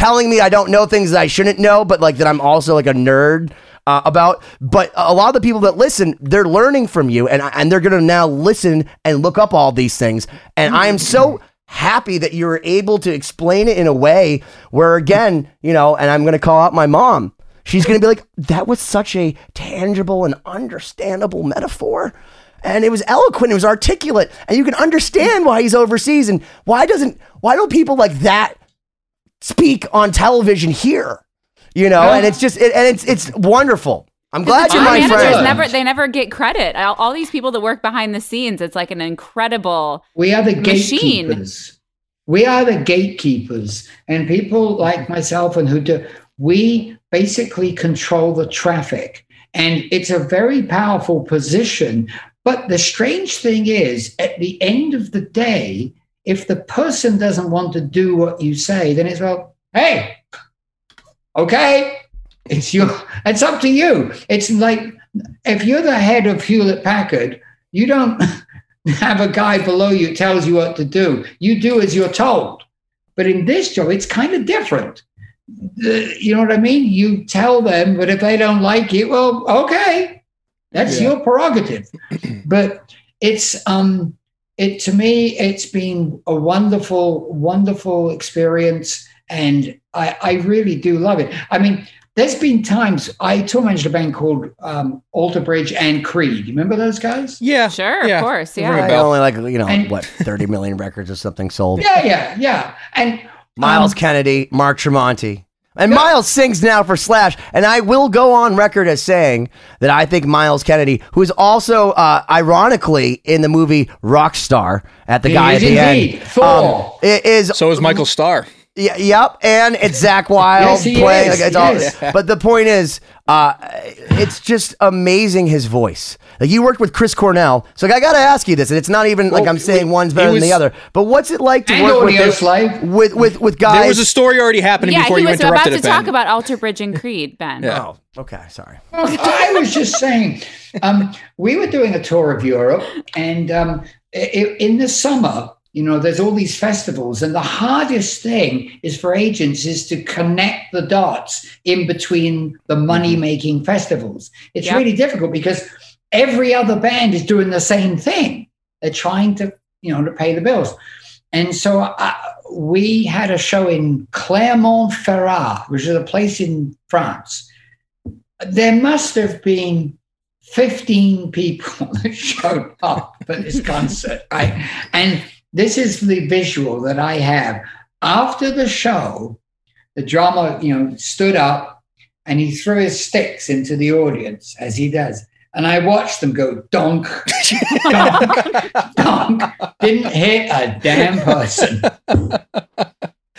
telling me I don't know things that I shouldn't know, but like that I'm also like a nerd uh, about. But a lot of the people that listen, they're learning from you, and and they're gonna now listen and look up all these things. And I am so happy that you were able to explain it in a way where, again, you know, and I'm gonna call out my mom. She's gonna be like, that was such a tangible and understandable metaphor and it was eloquent it was articulate and you can understand why he's overseas and why doesn't why don't people like that speak on television here you know and it's just it, and it's it's wonderful i'm glad The you're tour my managers friend never they never get credit. All, all these people that work behind the scenes, it's like an incredible. We are the Machine. gatekeepers. We are the gatekeepers. And people like myself and who do, we basically control the traffic. And it's a very powerful position. But the strange thing is, at the end of the day, if the person doesn't want to do what you say, then it's well, hey, okay, it's your, it's up to you. It's like if you're the head of Hewlett Packard, you don't have a guy below you tells you what to do. You do as you're told. But in this job, it's kind of different. The- you know what I mean? You tell them, but if they don't like it, well, okay, that's Yeah. your prerogative. but it's um, it to me, it's been a wonderful, wonderful experience, and I, I really do love it. I mean, there's been times I tour managed a band called um, Alter Bridge and Creed. You remember those guys? Yeah, Sure, yeah. of course, yeah. a I bell. only like you know And- what 30 million records or something sold Yeah, yeah, yeah. And myles um, kennedy mark tremonti and Myles sings now for Slash, and I will go on record as saying that I think Myles Kennedy, who is also uh, ironically in the movie Rockstar at the He guy is at the indeed. end, um, is So is Michael Starr. Y- yep, and it's Zakk Wylde Yes, he playing. is, Like, it's all, is. But the point is, uh, it's just amazing his voice. Like you worked with Chris Cornell, so like, I got to ask you this, and it's not even like I'm saying he- one's he better than the other. But what's it like to And work with this- Slave. with with with guys? There was a story already happening Yeah, before he you was about interrupted to it, Ben. talk about Alter Bridge and Creed, Ben. Yeah. oh, okay, sorry. I was just saying, um, we were doing a tour of Europe, and um, i- in the summer, you know, there's all these festivals, and the hardest thing is for agents is to connect the dots in between the money-making festivals. It's Yeah. really difficult because every other band is doing the same thing. They're trying to, you know, to pay the bills. And so uh, we had a show in Clermont-Ferrand, which is a place in France there must have been 15 people that showed up for this concert, right? And this is the visual that I have. After the show, the drummer, you know, stood up and he threw his sticks into the audience as he does. And I watched them go donk, donk, donk. Didn't hit a damn person.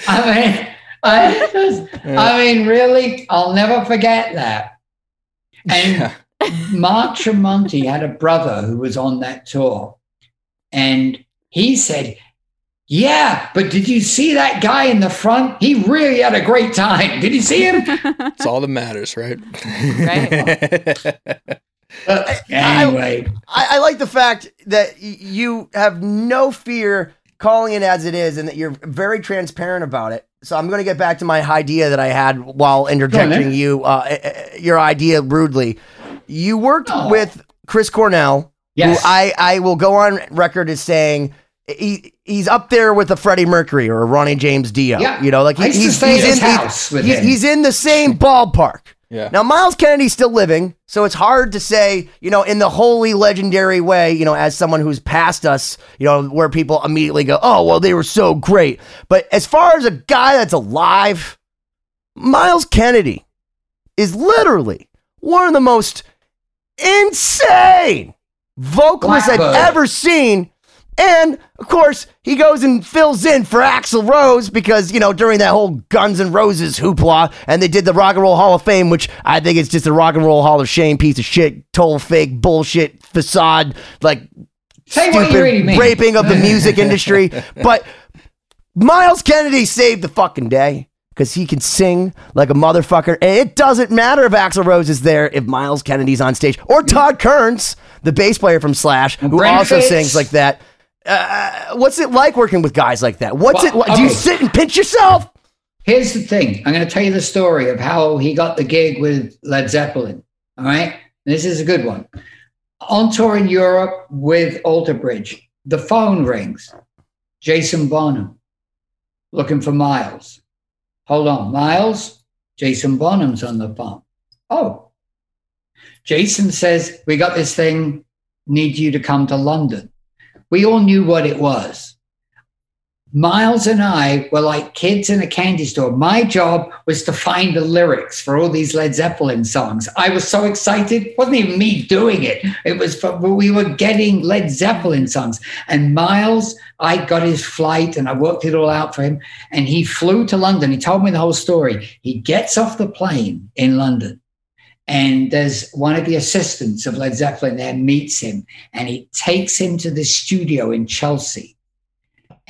I mean, I, just, I mean, really, I'll never forget that. And Mark Tremonti had a brother who was on that tour. And he said, Yeah, but did you see that guy in the front? He really had a great time. Did you see him? It's all that matters, right? Uh, anyway, I, I like the fact that you have no fear calling it as it is and that you're very transparent about it. So I'm going to get back to my idea that I had while interjecting man. you, uh, uh, uh, your idea rudely. You worked Oh. with Chris Cornell, Yes. who I, I will go on record as saying he, he's up there with a Freddie Mercury or a Ronnie James Dio. Yeah. You know, like I used to he's, he's in the- house he's, him. he's in the same ballpark. Yeah. Now, Myles Kennedy's still living, so it's hard to say, you know, in the holy legendary way, you know, as someone who's passed us, you know, where people immediately go, oh, well, they were so great. But as far as a guy that's alive, Myles Kennedy is literally one of the most insane vocalists I've ever seen. And of course, he goes and fills in for Axl Rose because, you know, during that whole Guns N' Roses hoopla, and they did the Rock and Roll Hall of Fame, which I think is just a Rock and Roll Hall of Shame piece of shit, total fake bullshit facade, like say stupid really raping of the music industry. But Myles Kennedy saved the fucking day because he can sing like a motherfucker. And it doesn't matter if Axl Rose is there, if Myles Kennedy's on stage, or Todd Kerns, the bass player from Slash, who Brent also Fitz. sings like that. Uh, what's it like working with guys like that? What's Well, it like? Do you sit and pinch yourself? Here's the thing I'm going to tell you the story of how he got the gig with Led Zeppelin. All right. This is a good one. On tour in Europe with Alter Bridge, the phone rings. Jason Bonham looking for Myles. Hold on, Myles? Jason Bonham's on the phone. Oh. Jason says, We got this thing, need you to come to London. We all knew what it was. Myles and I were like kids in a candy store. My job was to find the lyrics for all these Led Zeppelin songs. I was so excited. It wasn't even me doing it. It was for, we were getting Led Zeppelin songs. And Myles, I got his flight and I worked it all out for him. And he flew to London. He told me the whole story. He gets off the plane in London. And there's one of the assistants of Led Zeppelin there meets him and he takes him to the studio in Chelsea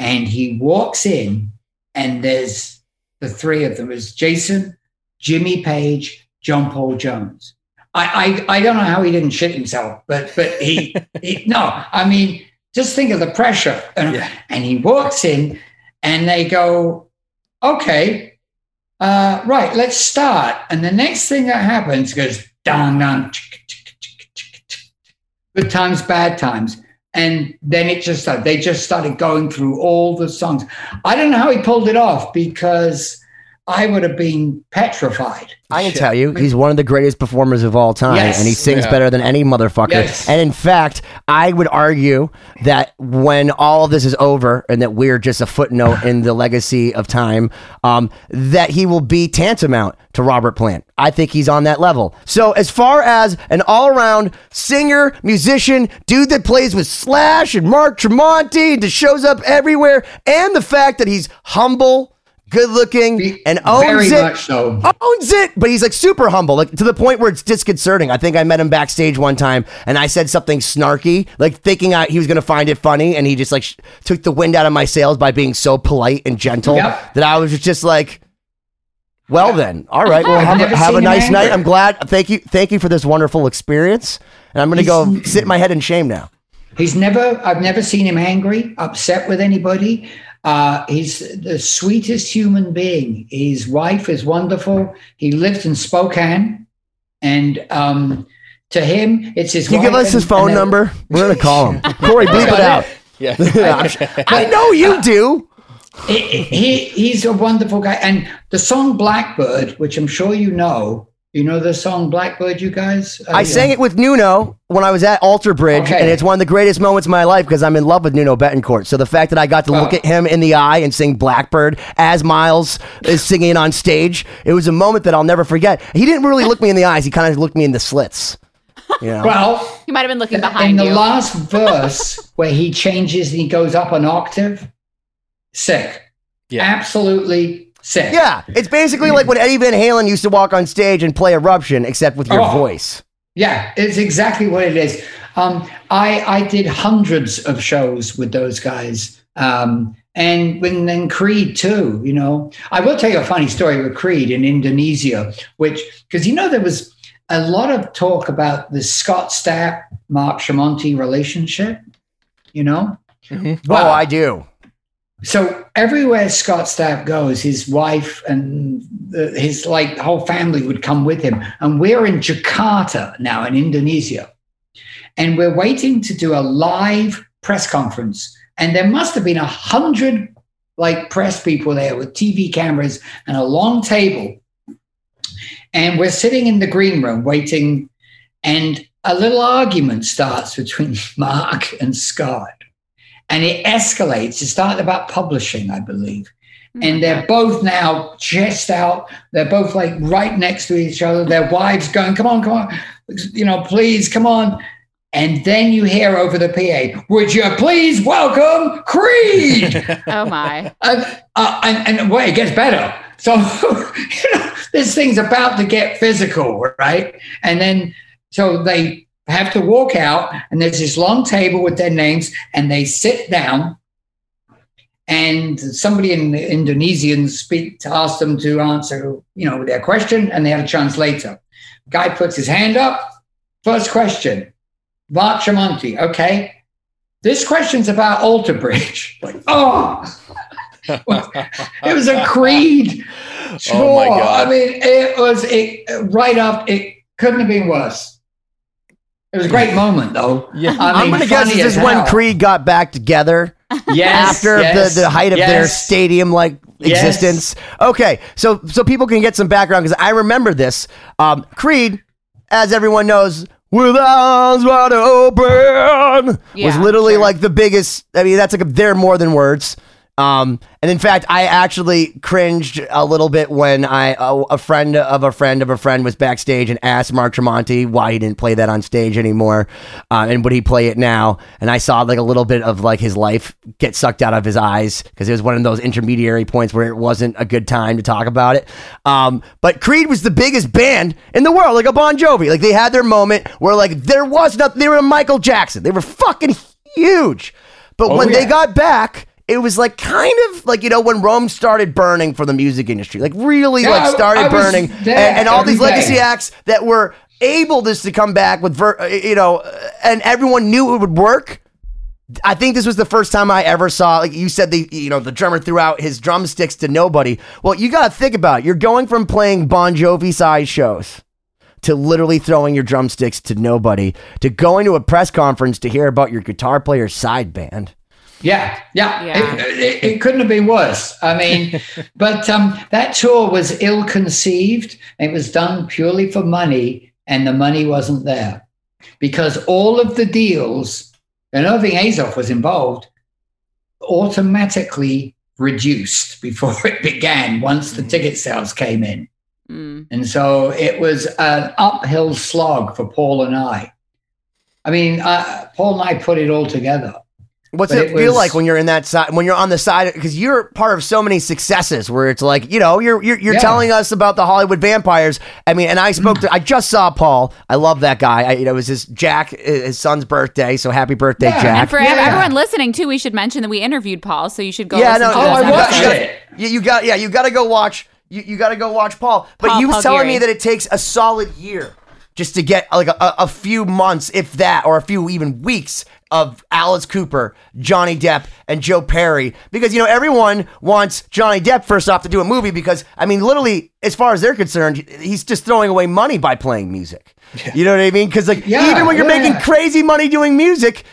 and he walks in, and there's the three of them: is Jason, Jimmy Page, John Paul Jones. I, I I don't know how he didn't shit himself, but but he, he no, I mean, just think of the pressure. And, yeah. and he walks in, and they go, okay, uh, right, let's start. And the next thing that happens goes down, down, good times, bad times and then it just started, they just started going through all the songs. I don't know how he pulled it off because I would have been petrified. I can tell you, he's one of the greatest performers of all time, yes. and he sings yeah. better than any motherfucker. Yes. And in fact, I would argue that when all of this is over, and that we're just a footnote in the legacy of time, um, that he will be tantamount to Robert Plant. I think he's on that level. So, as far as an all-around singer, musician, dude that plays with Slash and Mark Tremonti, that shows up everywhere, and the fact that he's humble good looking, and owns it. So. Owns it, but he's like super humble, like to the point where it's disconcerting. I think I met him backstage one time, and I said something snarky, like thinking I, he was gonna find it funny, and he just like sh- took the wind out of my sails by being so polite and gentle yep. that I was just like. Well then, all right. Well, have, have a nice night. I'm glad. Thank you. Thank you for this wonderful experience. And I'm going to go sit my head in shame now. He's never. I've never seen him angry, upset with anybody. Uh, he's the sweetest human being. His wife is wonderful. He lives in Spokane, and um, to him, it's his. Can you give us his phone number? We're gonna call him. Cory, bleep it out. Yeah, I know you do. He, he, he's a wonderful guy, and the song Blackbird, which I'm sure you know, you know the song Blackbird, you guys? Uh, I sang it with Nuno when I was at Alter Bridge, okay. and it's one of the greatest moments of my life because I'm in love with Nuno Bettencourt. So the fact that I got to look at him in the eye and sing Blackbird as Myles is singing on stage, it was a moment that I'll never forget. He didn't really look me in the eyes; he kind of looked me in the slits. You know? Well, he might have been looking behind in the last verse where he changes and he goes up an octave. Sick. Yeah. Absolutely sick. Yeah, it's basically like when Eddie Van Halen used to walk on stage and play Eruption, except with your oh, voice. Yeah, it's exactly what it is. Um, I I did hundreds of shows with those guys, um, and when then Creed too. You know, I will tell you a funny story with Creed in Indonesia, which because you know there was a lot of talk about the Scott Stapp Mark Tremonti relationship. You know, mm-hmm. well, oh, I do. So everywhere Scott Stapp goes, his wife and his like whole family would come with him. And we're in Jakarta now in Indonesia. And we're waiting to do a live press conference. And there must have been a hundred like press people there with TV cameras and a long table. And we're sitting in the green room waiting, and a little argument starts between Mark and Scott and it escalates. It started about publishing, I believe. Mm-hmm. And they're both now chest out. They're both like right next to each other. Their wives going, come on, come on, you know, please, come on. And then you hear over the PA, would you please welcome Creed? oh my. Uh, uh, and, and well, it gets better. So, you know, this thing's about to get physical, right? And then, so they have to walk out, and there's this long table with their names, and they sit down. And somebody in the Indonesian speak to ask them to answer, you know, their question, and they have a translator. Guy puts his hand up. First question, Mark Tremonti. Okay, this question's about Alter Bridge. Like, oh, it was a creed. Sure. Oh my God. I mean, it was it right up. It couldn't have been worse. It was a great moment, though. Yeah. I I'm gonna guess this is when hell. Creed got back together yes, after yes, the, the height of their stadium like Yes. existence. Okay, so so people can get some background because I remember this. Um, Creed, as everyone knows, with arms wide open, was literally sure. like the biggest. I mean, that's like a, they're more than words. Um, and in fact, I actually cringed a little bit when I a, a friend of a friend of a friend was backstage and asked Mark Tremonti why he didn't play that on stage anymore, uh, and would he play it now? And I saw like a little bit of like his life get sucked out of his eyes because it was one of those intermediary points where it wasn't a good time to talk about it. Um, but Creed was the biggest band in the world, like a Bon Jovi. Like they had their moment where like there was nothing. They were Michael Jackson. They were fucking huge. But when they got back, it was like kind of like you know when Rome started burning for the music industry, like really Yeah, like started I was burning, and, and all these legacy acts that were able just to come back with, ver- uh, you know, uh, and everyone knew it would work. I think this was the first time I ever saw, like you said, the you know the drummer threw out his drumsticks to nobody. Well, you got to think about it. You're going from playing Bon Jovi size shows to literally throwing your drumsticks to nobody to going to a press conference to hear about your guitar player's side band. Yeah, yeah. Yeah. It, it, it couldn't have been worse. I mean, but um, that tour was ill conceived. It was done purely for money, and the money wasn't there because all of the deals, and Irving Azoff was involved, automatically reduced before it began once the ticket sales came in. Mm. And so it was an uphill slog for Paul and I. I mean, uh, Paul and I put it all together. What's it, it feel was- like when you're in that side? When you're on the side, because you're part of so many successes. Where it's like, you know, you're you're, you're Yeah. telling us about the Hollywood vampires. I mean, and I spoke to, I just saw Paul. I love that guy. I, you know, it was his Jack, his son's birthday. So happy birthday, Yeah. Jack! And for Yeah. everyone listening too, we should mention that we interviewed Paul, so you should go. Yeah, no, to Oh, I you got- watched it. You, you got yeah, you got to go watch. You, you got to go watch Paul. But Paul you was telling me that it takes a solid year just to get like a, a, few months, if that, or a few even weeks of Alice Cooper, Johnny Depp, and Joe Perry. Because you know everyone wants Johnny Depp first off to do a movie because I mean, literally, as far as they're concerned, he's just throwing away money by playing music. You know what I mean? Because like Yeah, even when you're yeah. making crazy money doing music.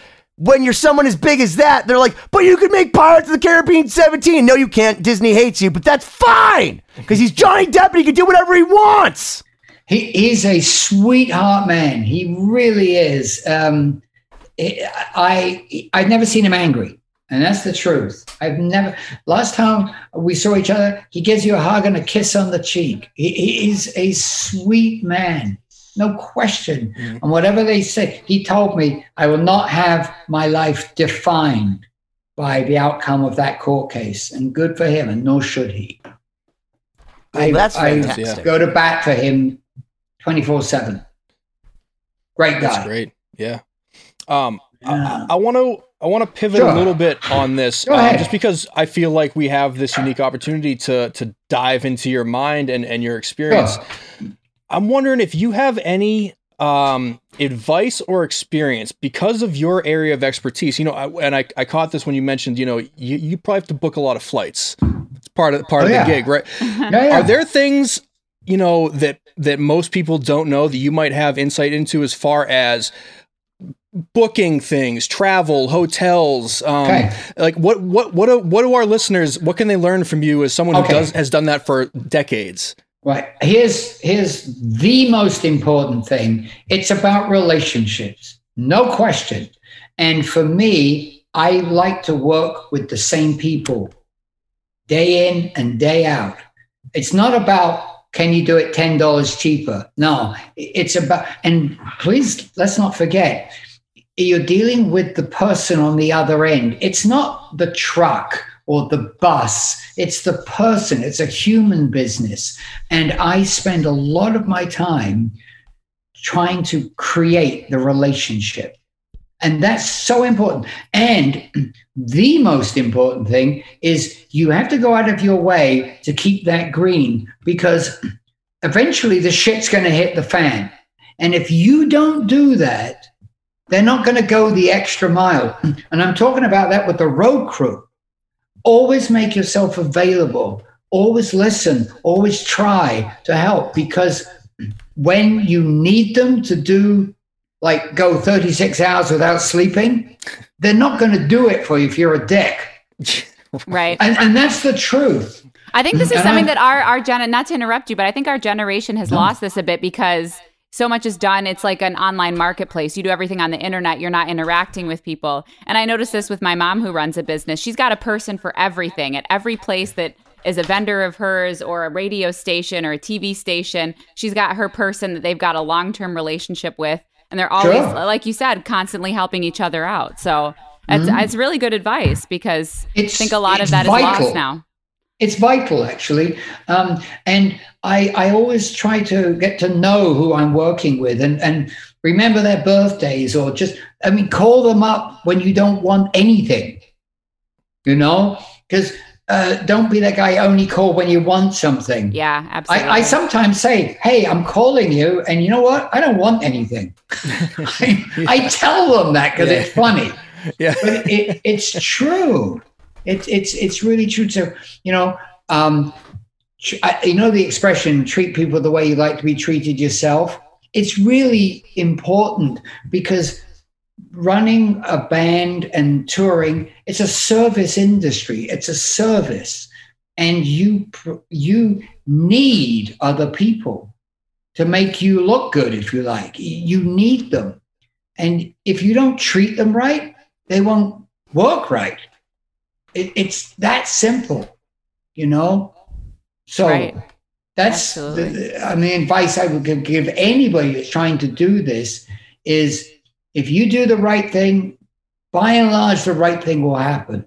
When you're someone as big as that, they're like, but you could make Pirates of the Caribbean 17. No, you can't. Disney hates you, but that's fine because he's Johnny Depp and he can do whatever he wants. He, is a sweetheart man. He really is. Um, I I've never seen him angry, and that's the truth. I've never. Last time we saw each other, he gives you a hug and a kiss on the cheek. He, he is a sweet man, no question. And whatever they say, he told me, I will not have my life defined by the outcome of that court case, and good for him, and nor should he. Well, that's I fantastic. go to bat for him 24 7. Great guy. That's great. Yeah. Um, Yeah. I want to I want to pivot Sure. a little bit on this, um, just because I feel like we have this unique opportunity to to dive into your mind and and your experience. Sure. I'm wondering if you have any um, advice or experience because of your area of expertise. You know, I, and I, I caught this when you mentioned, you know, you, you probably have to book a lot of flights. It's part of part Oh, of yeah. the gig, right? Yeah, yeah. Are there things you know that that most people don't know that you might have insight into as far as booking things, travel, hotels? Um, Okay. Like what what what do, what do our listeners? What can they learn from you as someone who does has done that for decades? Right. Here's here's the most important thing. It's about relationships. No question. And for me, I like to work with the same people day in and day out. It's not about can you do it $10 cheaper? No, it's about and please let's not forget you're dealing with the person on the other end. It's not the truck or the bus, it's the person. It's a human business. And I spend a lot of my time trying to create the relationship. And that's so important. And the most important thing is you have to go out of your way to keep that green because eventually the shit's going to hit the fan. And if you don't do that, they're not going to go the extra mile. And I'm talking about that with the road crew. Always make yourself available. Always listen. Always try to help because when you need them to do like go 36 hours without sleeping, they're not going to do it for you if you're a dick. Right. And, and that's the truth. I think this is And something I- that our our gen not to interrupt you, but I think our generation has lost this a bit because so much is done. It's like an online marketplace. You do everything on the internet. You're not interacting with people. And I noticed this with my mom who runs a business. She's got a person for everything at every place that is a vendor of hers or a radio station or a TV station. She's got her person that they've got a long term relationship with. And they're always, Sure. like you said, constantly helping each other out. So it's, it's really good advice because I think a lot of it's that is vital. lost now. It's vital, actually. Um, and I, I always try to get to know who I'm working with and, and remember their birthdays or just, I mean, call them up when you don't want anything, you know? Because uh, don't be that guy only call when you want something. Yeah, absolutely. I, I sometimes say, "Hey, I'm calling you," and you know what? I don't want anything. I, I tell them that because Yeah. it's funny, Yeah. but it, it's true. It's it's it's really true. So you know, um, tr- I- you know the expression "treat people the way you like to be treated yourself." It's really important because running a band and touring it's a service industry it's a service. And you you need other people to make you look good if you like. You need them. And if you don't treat them right they won't work right. It, it's that simple you know? So Right. that's the. I mean advice I would give- give anybody that's trying to do this is if you do the right thing by and large the right thing will happen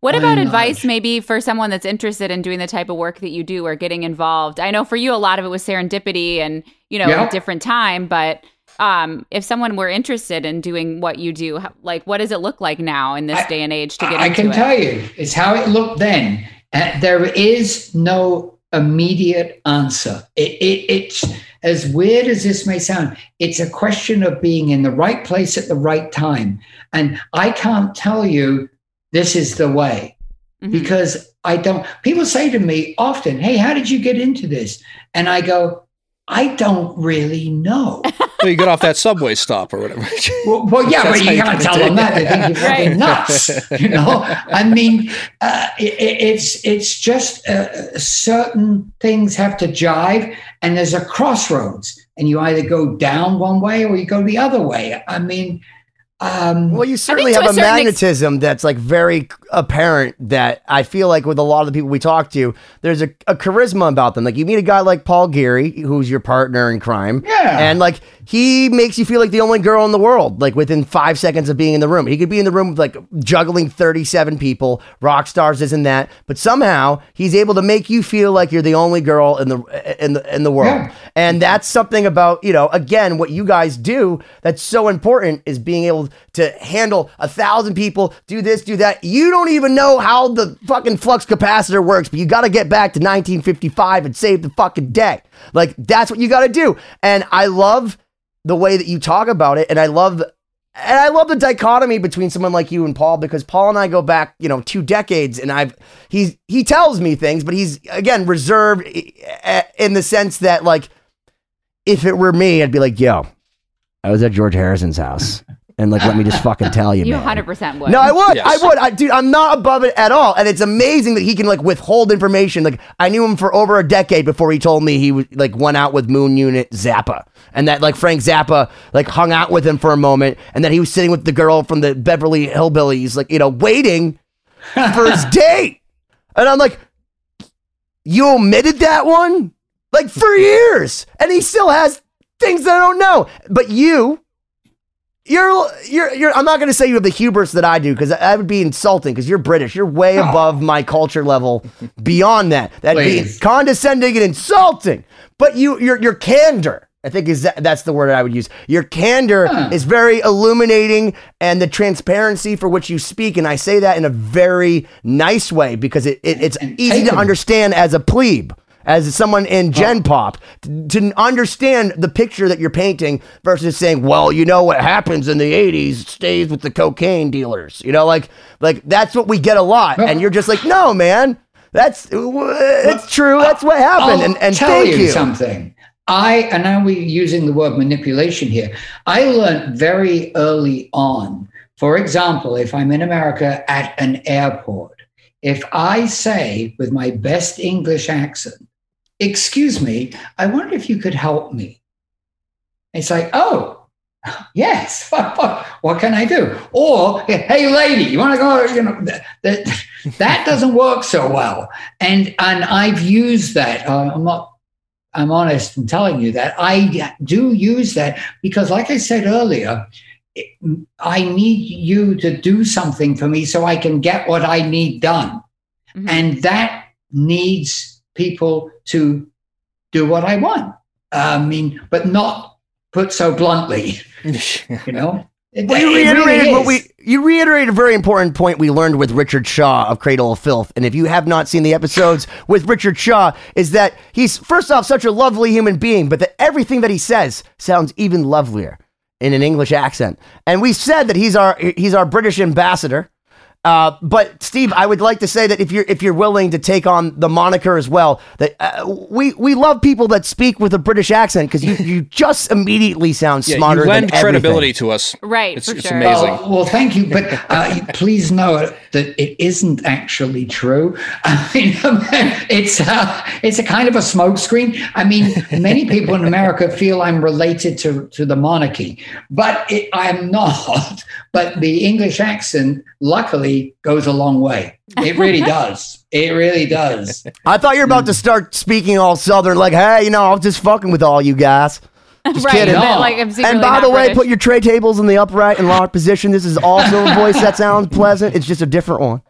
What by about advice large. maybe for someone that's interested in doing the type of work that you do or getting involved? I know for you a lot of it was serendipity and, you know, a different time, but um, if someone were interested in doing what you do, like what does it look like now in this I- day and age to get involved? I into can it? tell you, it's how it looked then. Uh, there is no immediate answer. It, it, it's as weird as this may sound. It's a question of being in the right place at the right time, and I can't tell you this is the way Mhm. because I don't. People say to me often, "Hey, how did you get into this?" And I go, "I don't really know." So you get off that subway stop or whatever. Well, well yeah, That's but you you can't tell them that. They think you're fucking Right. nuts. You know, I mean, uh, it, it- it's it's just uh, certain things have to jive, and there's a crossroads, and you either go down one way or you go the other way. I mean, um, Well, you certainly have a a, certain ex- magnetism that's like very apparent. That I feel like with a lot of the people we talk to, there's a, a charisma about them. Like you meet a guy like Paul Geary, who's your partner in crime, Yeah. and like he makes you feel like the only girl in the world. Like within five seconds of being in the room, he could be in the room with like juggling 37 people, rock stars, isn't that? But somehow he's able to make you feel like you're the only girl in the in the in the world. Yeah. And that's something about, you know, again, what you guys do that's so important is being able to handle a thousand people, do this, do that. You don't even know how the fucking flux capacitor works, but you got to get back to 1955 and save the fucking day. Like, that's what you got to do. And I love the way that you talk about it. And I love. And I love the dichotomy between someone like you and Paul because Paul and I go back, you know, two decades, and I've he's he tells me things, but he's again reserved in the sense that like if it were me, I'd be like, yo, I was at George Harrison's house. And like, let me just fucking tell you, You man. 100% would. No, I would. Yes. I would. I, dude, I'm not above it at all. And it's amazing that he can like withhold information. Like, I knew him for over a decade before he told me he was like went out with Moon Unit Zappa, and that like Frank Zappa like hung out with him for a moment, and that he was sitting with the girl from the Beverly Hillbillies, like you know, waiting for his date. And I'm like, you omitted that one like for years, and he still has things that I don't know. But you, you're you're you're. I'm not going to say you have the hubris that I do because that would be insulting. Because you're British, you're way Oh. above my culture level. Beyond that, that'd be condescending and insulting. But you, your your candor. I think is that, that's the word I would use. Your candor Huh. is very illuminating, and the transparency for which you speak, and I say that in a very nice way because it, it it's And easy to understand as a plebe, as someone in Gen Pop, to, to understand the picture that you're painting versus saying, "Well, you know what happens in the '80s stays with the cocaine dealers." You know, like like that's what we get a lot, and you're just like, "No, man." That's uh, it's true. That's what happened. I'll and and tell thank you, you. something. I, and now we're using the word manipulation here. I learned very early on, for example, if I'm in America at an airport, if I say with my best English accent, Excuse me, I wonder if you could help me. It's like, Oh, yes, what can I do? Or, hey, lady, you want to go? You know, that, that doesn't work so well. And, and I've used that. Uh, I'm not I'm honest in telling you that I do use that because, like I said earlier, I need you to do something for me so I can get what I need done. Mm-hmm. And that needs people to do what I want. Um, I mean, but not put so bluntly, you know? Well, you reiterated really what we you reiterated a very important point we learned with Richard Shaw of Cradle of Filth. And if you have not seen the episodes with Richard Shaw, is that he's first off such a lovely human being, but that everything that he says sounds even lovelier in an English accent. And we said that he's our he's our British ambassador. Uh, but Steve, I would like to say that if you're if you're willing to take on the moniker as well, that uh, we we love people that speak with a British accent because you, you just immediately sound smarter. Yeah, you lend than credibility to us, right? It's, for it's sure. amazing. Well, well, thank you, but uh, please know that it isn't actually true. I mean, it's a, it's a kind of a smokescreen. I mean, many people in America feel I'm related to to the monarchy, but it, I'm not. But the English accent, luckily, goes a long way. It really does. It really does. I thought you were about to start speaking all southern, like, hey, you know, I was just fucking with all you guys. Just right, kidding. No. like, I'm And by the way, British. put your tray tables in the upright and locked position. This is also a voice that sounds pleasant. It's just a different one.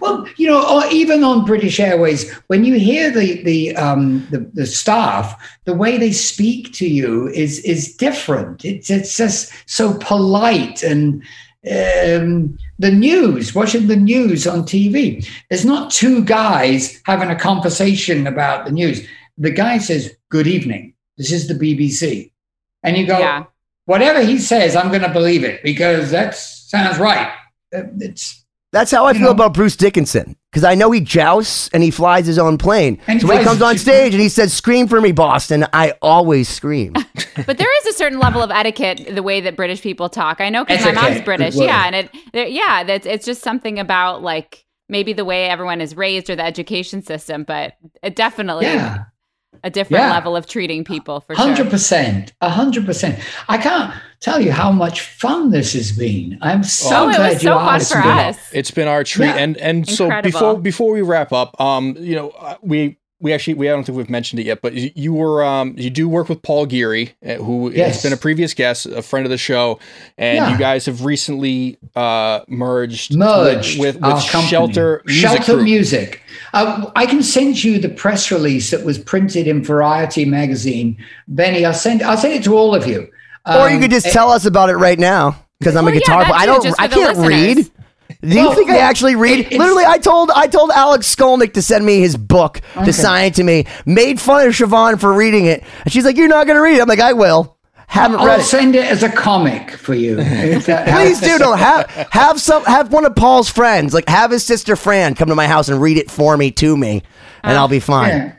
Well, you know, or even on British Airways, when you hear the the um, the, the staff, the way they speak to you is is different. It's it's just so polite and. Um, the news, watching the news on TV, there's not two guys having a conversation about the news. The guy says, "Good evening. This is the BBC," and you go, Yeah. "Whatever he says, I'm going to believe it because that sounds right." Uh, It's That's how I You feel know. about Bruce Dickinson because I know he jousts and he flies his own plane. And he so when he comes on stage and he says, "Scream for me, Boston," I always scream. But there is a certain level of etiquette the way that British people talk. I know because my Etiquette, mom's British. word. Yeah, and it there, yeah, that's it's just something about like maybe the way everyone is raised or the education system, but it definitely yeah. A different Yeah. level of treating people for Hundred sure. percent, a hundred percent. I can't tell you how much fun this has been. I'm so Oh, it glad was you so asked for me. us. It's been our treat, Yeah. and and so before before we wrap up, um, you know, uh, we we actually we I don't think we've mentioned it yet, but you, you were um you do work with Paul Geary, uh, who Yes. has been a previous guest, a friend of the show, and Yeah. you guys have recently uh merged Merged with with, our with. Shelter Music Shelter Group. Music. Uh, I can send you the press release that was printed in Variety magazine. Benny, I'll send. I'll send it to all of you. or you Um, could just tell us about it right now because I'm Well, a guitar that player. I don't. I can't read. Do you Well, think I actually read? it- Literally, I told I told Alex Skolnick to send me his book Okay. to sign it to me. Made fun of Siobhan for reading it, and she's like, "You're not going to read it." I'm like, "I will." Haven't I'll read it. send it as a comic for you. Please do. No, have have some have one of Paul's friends, like have his sister Fran, come to my house and read it for me to me, and I'll be uh, fine. Yeah.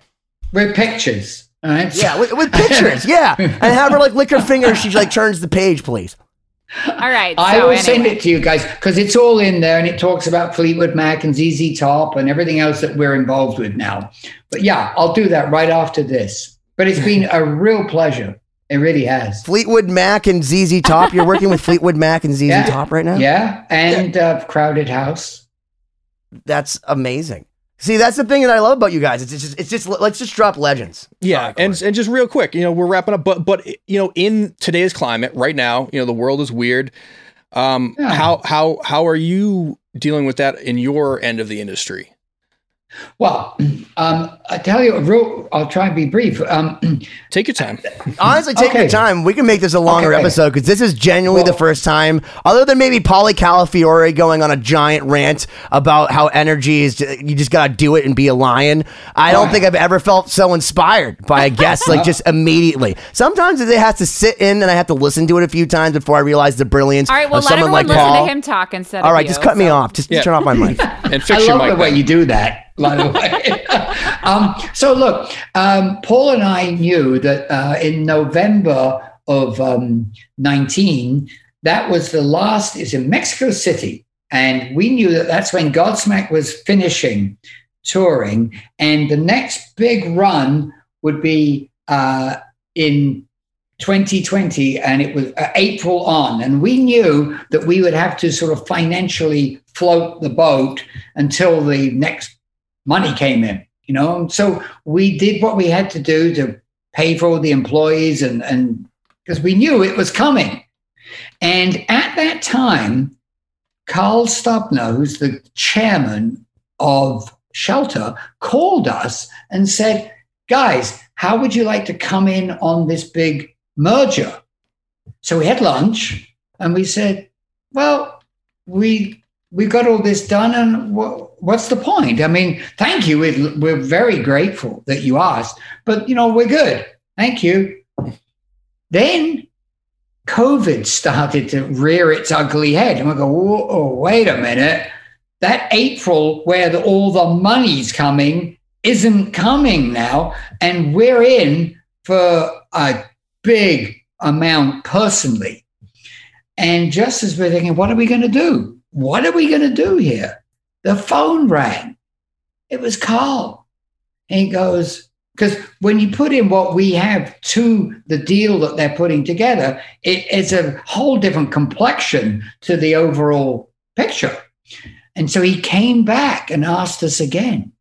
With pictures. All right. Yeah, with, with pictures. Yeah, and have her like lick her finger. She like turns the page, please. All right. I so will anyway. send it to you guys because it's all in there and it talks about Fleetwood Mac and ZZ Top and everything else that we're involved with now. But yeah, I'll do that right after this. But it's been a real pleasure. It really has. Fleetwood Mac and ZZ Top. You're working with Fleetwood Mac and ZZ Yeah. Top right now. Yeah. And uh, Crowded House. That's amazing. See, that's the thing that I love about you guys. It's just, it's just let's just drop legends. Yeah, Sorry, and and just real quick, you know, we're wrapping up, but but you know, in today's climate, right now, you know, the world is weird. Um, Yeah. how how how are you dealing with that in your end of the industry? Well, um, I tell you, real, I'll try and be brief. Um, Take your time. Honestly, take your time. We can make this a longer Okay. episode because this is genuinely the first time, other than maybe Polly Calafiore going on a giant rant about how energy is, you just got to do it and be a lion. I don't Right. think I've ever felt so inspired by a guest, like just immediately. Sometimes it has to sit in and I have to listen to it a few times before I realize the brilliance All right. Well, of let someone everyone like listen Paul. to him talk instead. All right, of you, just cut me off. Just Yeah. turn off my mic. And I fix your love mic. the way back. you do that, by the way. um, so look, um, Paul and I knew that uh, in November of um, 19, that was the last, is in Mexico City. And we knew that that's when Godsmack was finishing touring. And the next big run would be uh, in 2020 and it was uh, April on. And we knew that we would have to sort of financially float the boat until the next money came in, you know? So we did what we had to do to pay for all the employees and, and because we knew it was coming. And at that time, Carl Stubner, who's the chairman of Shelter, called us and said, Guys, how would you like to come in on this big merger? So we had lunch and we said, Well, we we got all this done, and what's the point? I mean, thank you. We're, we're very grateful that you asked, but you know, we're good. Thank you. Then COVID started to rear its ugly head. And we go, oh, wait a minute. That April where the, all the money's coming isn't coming now. And we're in for a big amount personally. And just as we're thinking, what are we going to do? What are we going to do here? The phone rang. It was Carl. And he goes, because when you put in what we have to the deal that they're putting together, it, it's a whole different complexion to the overall picture. And so he came back and asked us again.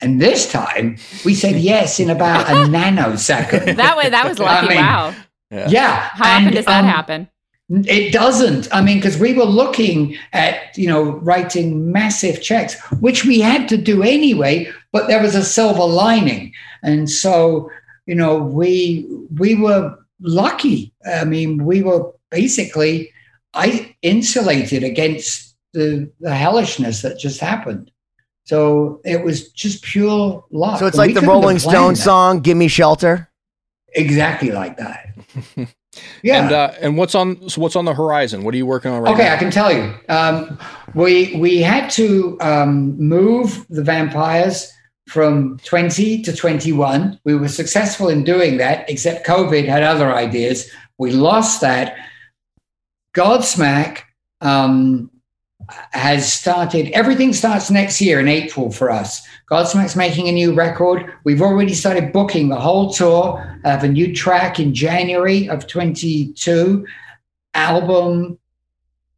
And this time we said yes in about a nanosecond. That way, that was lucky. I mean, wow. Yeah. yeah. How and, often does that um, happen? It doesn't. I mean, because we were looking at, you know, writing massive checks, which we had to do anyway, but there was a silver lining. And so, you know, we we were lucky. I mean, we were basically I insulated against the, the hellishness that just happened. So it was just pure luck. So it's like the Rolling Stone song, Gimme Shelter? Exactly like that. Yeah. And uh, and what's on so what's on the horizon? What are you working on right now? okay, now? I can tell you. Um, we we had to um, move the vampires from 20 to 21. We were successful in doing that, except COVID had other ideas. We lost that. Godsmack um, has started, everything starts next year in April for us. Godsmack's making a new record. We've already started booking the whole tour. I have a new track in January of 22, album.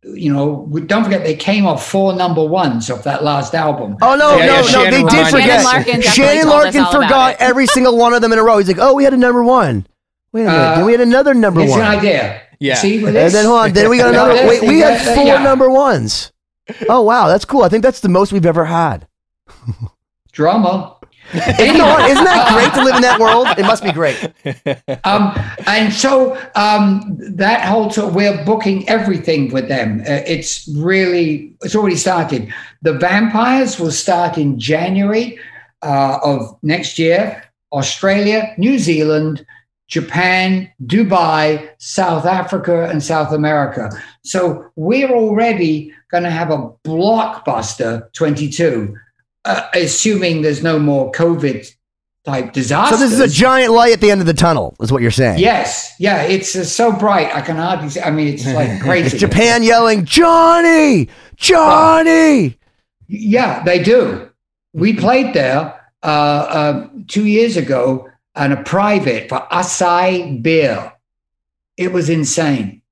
You know, don't forget they came off four number ones of that last album. Oh no, yeah, no, yeah, no, they did Shannon forget. Larkin Shannon Larkin forgot every single one of them in a row. He's like, "Oh, we had a number one. Wait a minute, uh, we had another number it's one." It's an idea. Yeah. See, and then hold on, then we got another. wait, we had four yeah. number ones. Oh wow, that's cool. I think that's the most we've ever had. Drama. isn't, isn't that great to live in that world? It must be great. Um, and so um, that whole we're booking everything with them. Uh, it's really, it's already started. The Vampires will start in January uh, of next year. Australia, New Zealand, Japan, Dubai, South Africa, and South America. So we're already going to have a blockbuster 22 uh, assuming there's no more COVID type disaster. So this is a giant light at the end of the tunnel, is what you're saying? Yes, yeah, it's uh, so bright I can hardly. See, I mean, it's like crazy. Japan yelling, Johnny, Johnny. yeah, they do. We played there uh, uh, two years ago on a private for Asahi beer. It was insane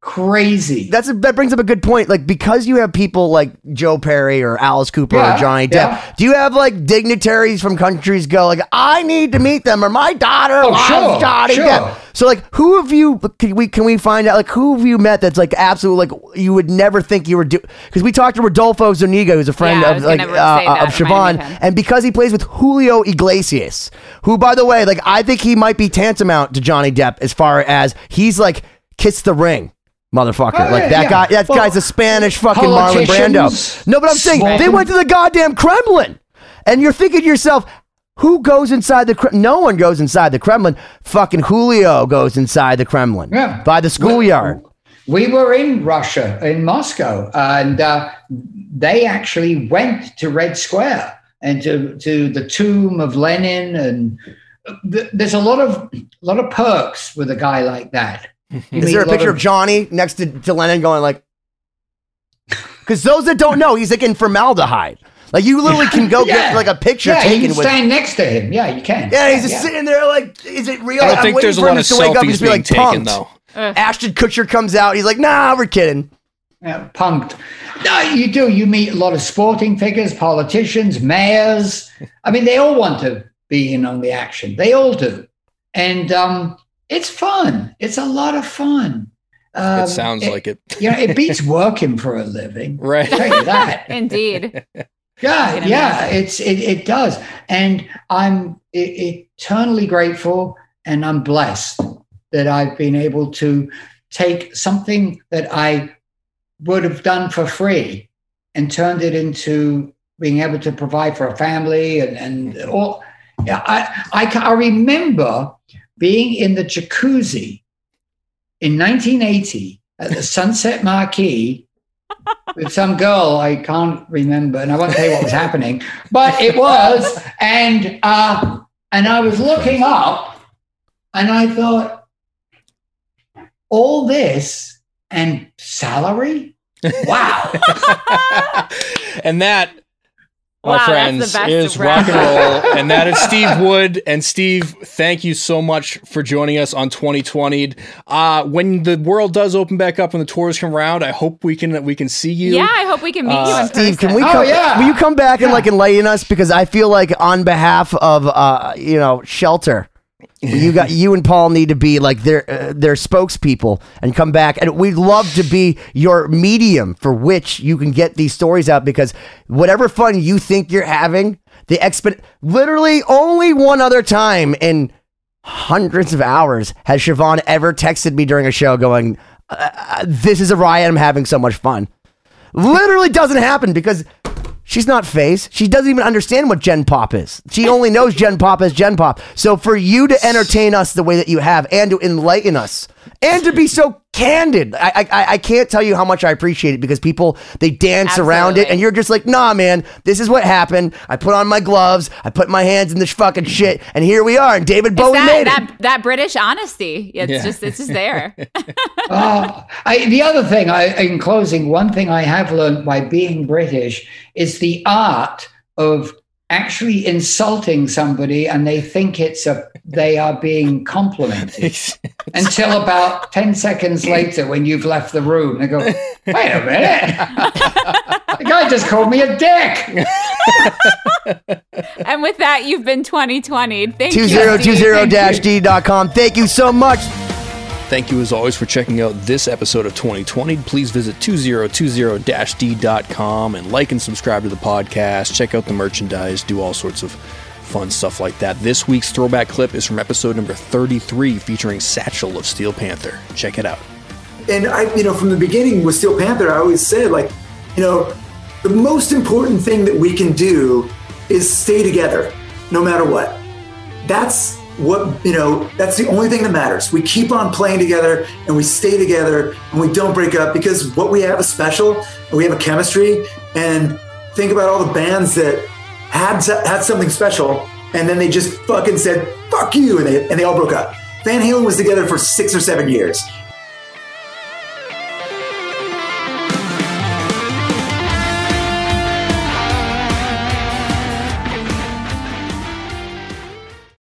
crazy. That's a, that brings up a good point. Like because you have people like Joe Perry or Alice Cooper yeah, or Johnny Depp, yeah. do you have like dignitaries from countries go like I need to meet them or my daughter oh, sure, Johnny sure. Depp. So like who have you can we can we find out like who have you met that's like absolute like you would never think you were do because we talked to Rodolfo Zuniga who's a friend yeah, of like uh, of Siobhán and because he plays with Julio Iglesias who by the way like I think he might be tantamount to Johnny Depp as far as he's like kiss the ring motherfucker. Oh, like that yeah. guy. That well, guy's a Spanish fucking Marlon Brando. No, but I'm saying they went to the goddamn Kremlin, and you're thinking to yourself. Who goes inside the Kremlin? No one goes inside the Kremlin. Fucking Julio goes inside the Kremlin yeah. by the schoolyard. We, we were in Russia, in Moscow, and uh, they actually went to Red Square and to to the tomb of Lenin, and th- there's a lot of a lot of perks with a guy like that. You Is there a lot picture of, Johnny next to, to Lenin going like? Because those that don't know, he's like in formaldehyde. Like you literally can go Yeah. get like a picture Yeah, you taken can with. stand next to him. Yeah, you can. Yeah, he's just sitting there like, is it real? I don't I'm think waiting there's a for him lot of to wake up and selfies just be being like taken punked. though. Ashton Kutcher comes out. He's like, nah, we're kidding. Yeah, punked. No, you do. You meet a lot of sporting figures, politicians, mayors. I mean, they all want to be in on the action. They all do, and um, it's fun. It's a lot of fun. Um, it sounds like it. you know, it beats working for a living. Right. Tell you that. Indeed. Yeah, yeah, it's it, it does, and I'm eternally grateful, and I'm blessed that I've been able to take something that I would have done for free and turned it into being able to provide for a family and and all. Yeah, I I, I remember being in the jacuzzi in 1980 at the Sunset Marquis with some girl I can't remember, and I won't tell you what was happening, but it was, and uh, and I was looking up, and I thought, all this and salary, wow, and that, my Wow, that's friends, is rock and roll. and that is Steve Wood. And Steve, thank you so much for joining us on 2020. Uh, when the world does open back up and the tours come around, I hope we can we can see you. Yeah, I hope we can meet you Uh, in Steve, person. can we Oh, come? yeah. Will you come back and like enlighten us? Because I feel like on behalf of uh, you know, shelter. You got you and Paul need to be like their uh, their spokespeople and come back. And we'd love to be your medium for which you can get these stories out because whatever fun you think you're having the expo literally only one other time in hundreds of hours has Siobhán ever texted me during a show going uh, uh, this is a riot I'm having so much fun. Literally doesn't happen because she's not phase. She doesn't even understand what Gen Pop is. She only knows Gen Pop as Gen Pop. So for you to entertain us the way that you have and to enlighten us and to be so candid, I I, I can't tell you how much I appreciate it because people they dance around it and you're just like, nah, man, this is what happened. I put on my gloves, I put my hands in this fucking shit, and here we are. And David Bowie that, made it. that that British honesty. It's Yeah. just it's just there. Uh, I, the other thing, I, in closing, one thing I have learned by being British is the art of actually insulting somebody and they think it's a they are being complimented until about 10 seconds later when you've left the room they go wait a minute the guy just called me a dick and with that, you've been 2020. Thank you. Steve. 2020-d.com. Thank you so much. Thank you as always for checking out this episode of 2020. Please visit 2020-d.com and like and subscribe to the podcast. Check out the merchandise, do all sorts of fun stuff like that. This week's throwback clip is from episode number 33 featuring Satchel of Steel Panther. Check it out. and I, you know, from the beginning with Steel Panther, I always said, like, you know, the most important thing that we can do is stay together, no matter what. That's what, you know, that's the only thing that matters. We keep on playing together and we stay together and we don't break up because what we have is special and we have a chemistry. And think about all the bands that had had something special and then they just fucking said, fuck you, and they, and they all broke up. Van Halen was together for six or seven years.